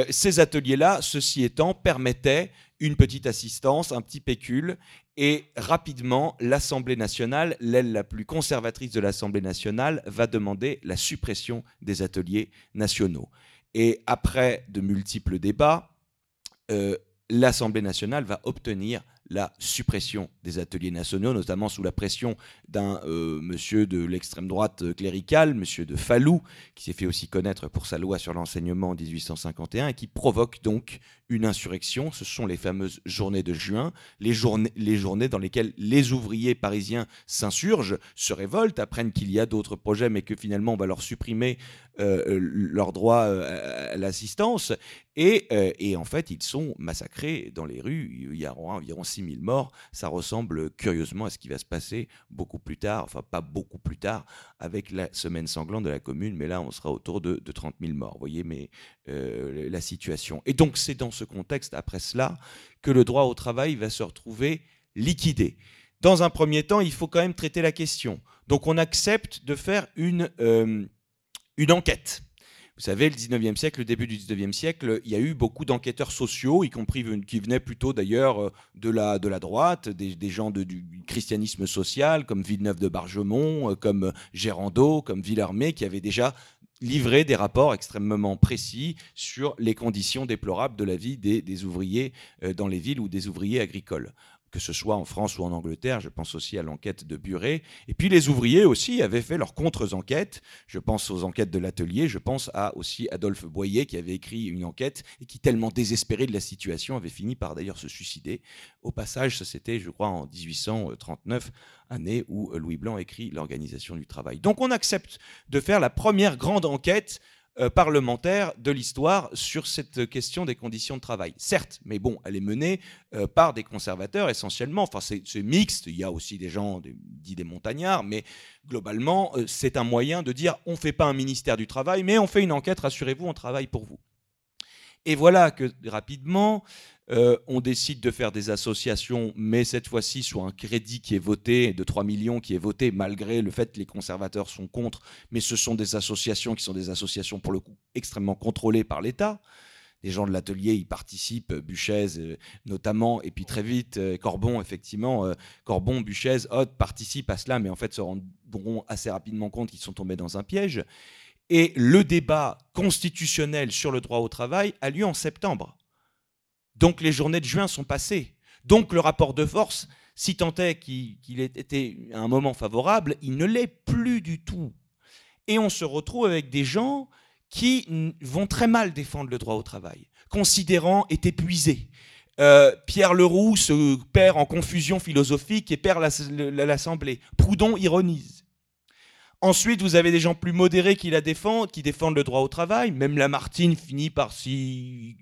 Ces ateliers-là, ceci étant, permettaient une petite assistance, un petit pécule, et rapidement, l'Assemblée nationale, l'aile la plus conservatrice de l'Assemblée nationale, va demander la suppression des ateliers nationaux. Et après de multiples débats, euh, l'Assemblée nationale va obtenir la suppression des ateliers nationaux, notamment sous la pression d'un euh, monsieur de l'extrême droite cléricale, monsieur de Fallou, qui s'est fait aussi connaître pour sa loi sur l'enseignement en 1851 et qui provoque donc une insurrection. Ce sont les fameuses journées de juin, les journées, les journées dans lesquelles les ouvriers parisiens s'insurgent, se révoltent, apprennent qu'il y a d'autres projets, mais que finalement on va leur supprimer euh, leur droit euh, à l'assistance. Et, et, en fait, ils sont massacrés dans les rues. Il y aura environ 6000 morts, ça ressemble curieusement à ce qui va se passer beaucoup plus tard, enfin pas beaucoup plus tard, avec la semaine sanglante de la commune, mais là on sera autour de, 30 000 morts. Vous voyez mais, euh, la situation. Et donc c'est dans ce contexte, après cela, que le droit au travail va se retrouver liquidé. Dans un premier temps, il faut quand même traiter la question. Donc on accepte de faire une, euh, une enquête. Vous savez, le 19e siècle, le début du 19e siècle, il y a eu beaucoup d'enquêteurs sociaux, y compris qui venaient plutôt d'ailleurs euh, de la, de la droite, des, gens du christianisme social, comme Villeneuve de Bargemont, euh, comme Gérando, comme Villarmé, qui avaient déjà livré des rapports extrêmement précis sur les conditions déplorables de la vie des, des ouvriers euh, dans les villes ou des ouvriers agricoles que ce soit en France ou en Angleterre, je pense aussi à l'enquête de Buret. Et puis les ouvriers aussi avaient fait leurs contre-enquêtes. Je pense aux enquêtes de l'atelier, je pense à aussi Adolphe Boyer qui avait écrit une enquête et qui, tellement désespéré de la situation, avait fini par d'ailleurs se suicider. Au passage, ça c'était, je crois, en 1839, année où Louis Blanc écrit l'organisation du travail. Donc on accepte de faire la première grande enquête euh, parlementaire de l'histoire sur cette question des conditions de travail. Certes, mais bon, elle est menée euh, par des conservateurs essentiellement. Enfin, c'est mixte. Il y a aussi des gens dits des montagnards, mais globalement, euh, c'est un moyen de dire on ne fait pas un ministère du travail, mais on fait une enquête. Rassurez-vous, on travaille pour vous. Et voilà que rapidement, euh, on décide de faire des associations, mais cette fois-ci sur un crédit qui est voté, de 3 millions qui est voté, malgré le fait que les conservateurs sont contre, mais ce sont des associations qui sont des associations pour le coup extrêmement contrôlées par l'État. Les gens de l'atelier y participent, Buchez euh, notamment, et puis très vite, euh, Corbon, effectivement, Corbon, Buchez, Hoth participent à cela, mais en fait se rendront assez rapidement compte qu'ils sont tombés dans un piège. Et le débat constitutionnel sur le droit au travail a lieu en septembre. Donc les journées de juin sont passées. Donc le rapport de force, si tant est qu'il ait été à un moment favorable, il ne l'est plus du tout. Et on se retrouve avec des gens qui vont très mal défendre le droit au travail, considérant est épuisé. Euh, Pierre Leroux se perd en confusion philosophique et perd l'Assemblée. Proudhon ironise. Ensuite, vous avez des gens plus modérés qui la défendent, qui défendent le droit au travail. Même Lamartine finit par s'y,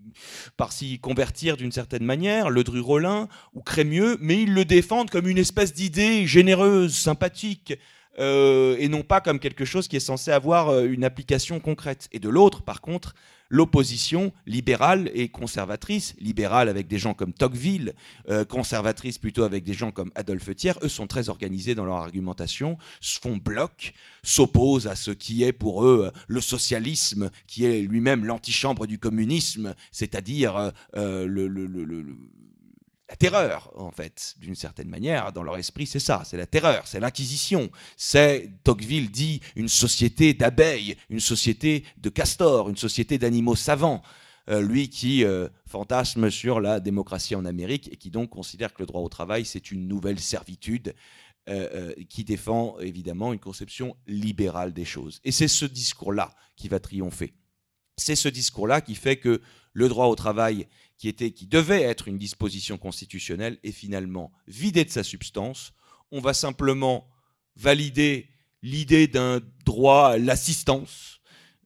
convertir d'une certaine manière, Le Dru-Rollin ou Crémieux, mais ils le défendent comme une espèce d'idée généreuse, sympathique, euh, et non pas comme quelque chose qui est censé avoir euh, une application concrète. Et de l'autre, par contre, l'opposition libérale et conservatrice, libérale avec des gens comme Tocqueville, euh, conservatrice plutôt avec des gens comme Adolphe Thiers, eux sont très organisés dans leur argumentation, se font bloc, s'opposent à ce qui est pour eux le socialisme, qui est lui-même l'antichambre du communisme, c'est-à-dire le la terreur, en fait, d'une certaine manière, dans leur esprit, c'est ça, c'est la terreur, c'est l'inquisition, c'est, Tocqueville dit, une société d'abeilles, une société de castors, une société d'animaux savants. Euh, lui qui euh, fantasme sur la démocratie en Amérique et qui donc considère que le droit au travail, c'est une nouvelle servitude, euh, qui défend évidemment une conception libérale des choses. Et c'est ce discours-là qui va triompher. C'est ce discours-là qui fait que le droit au travail qui, était, qui devait être une disposition constitutionnelle est finalement vidé de sa substance. On va simplement valider l'idée d'un droit à l'assistance.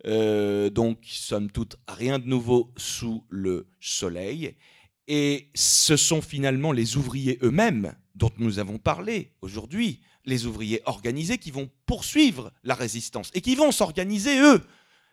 Euh, donc, somme toute, rien de nouveau sous le soleil. Et ce sont finalement les ouvriers eux-mêmes dont nous avons parlé aujourd'hui, les ouvriers organisés qui vont poursuivre la résistance et qui vont s'organiser eux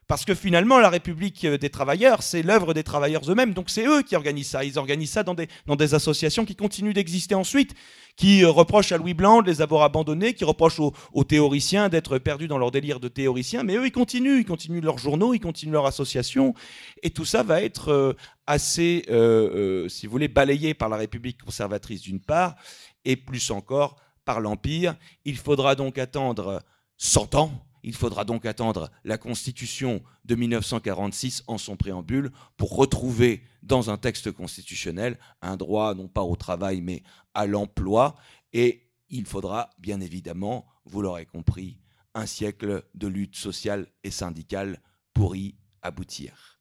parce que finalement, la République des travailleurs, c'est l'œuvre des travailleurs eux-mêmes. Donc c'est eux qui organisent ça. Ils organisent ça dans des, associations qui continuent d'exister ensuite, qui euh, reprochent à Louis Blanc de les avoir abandonnés, qui reprochent aux, théoriciens d'être perdus dans leur délire de théoriciens. Mais eux, ils continuent. Ils continuent leurs journaux, ils continuent leurs associations. Et tout ça va être euh, assez, euh, si vous voulez, balayé par la République conservatrice d'une part, et plus encore par l'Empire. Il faudra donc attendre 100 ans il faudra donc attendre la Constitution de 1946 en son préambule pour retrouver dans un texte constitutionnel un droit non pas au travail mais à l'emploi. Et il faudra bien évidemment, vous l'aurez compris, un siècle de lutte sociale et syndicale pour y aboutir.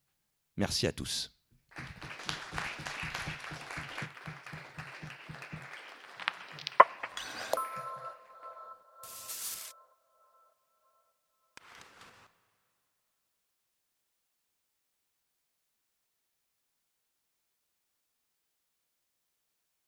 Merci à tous.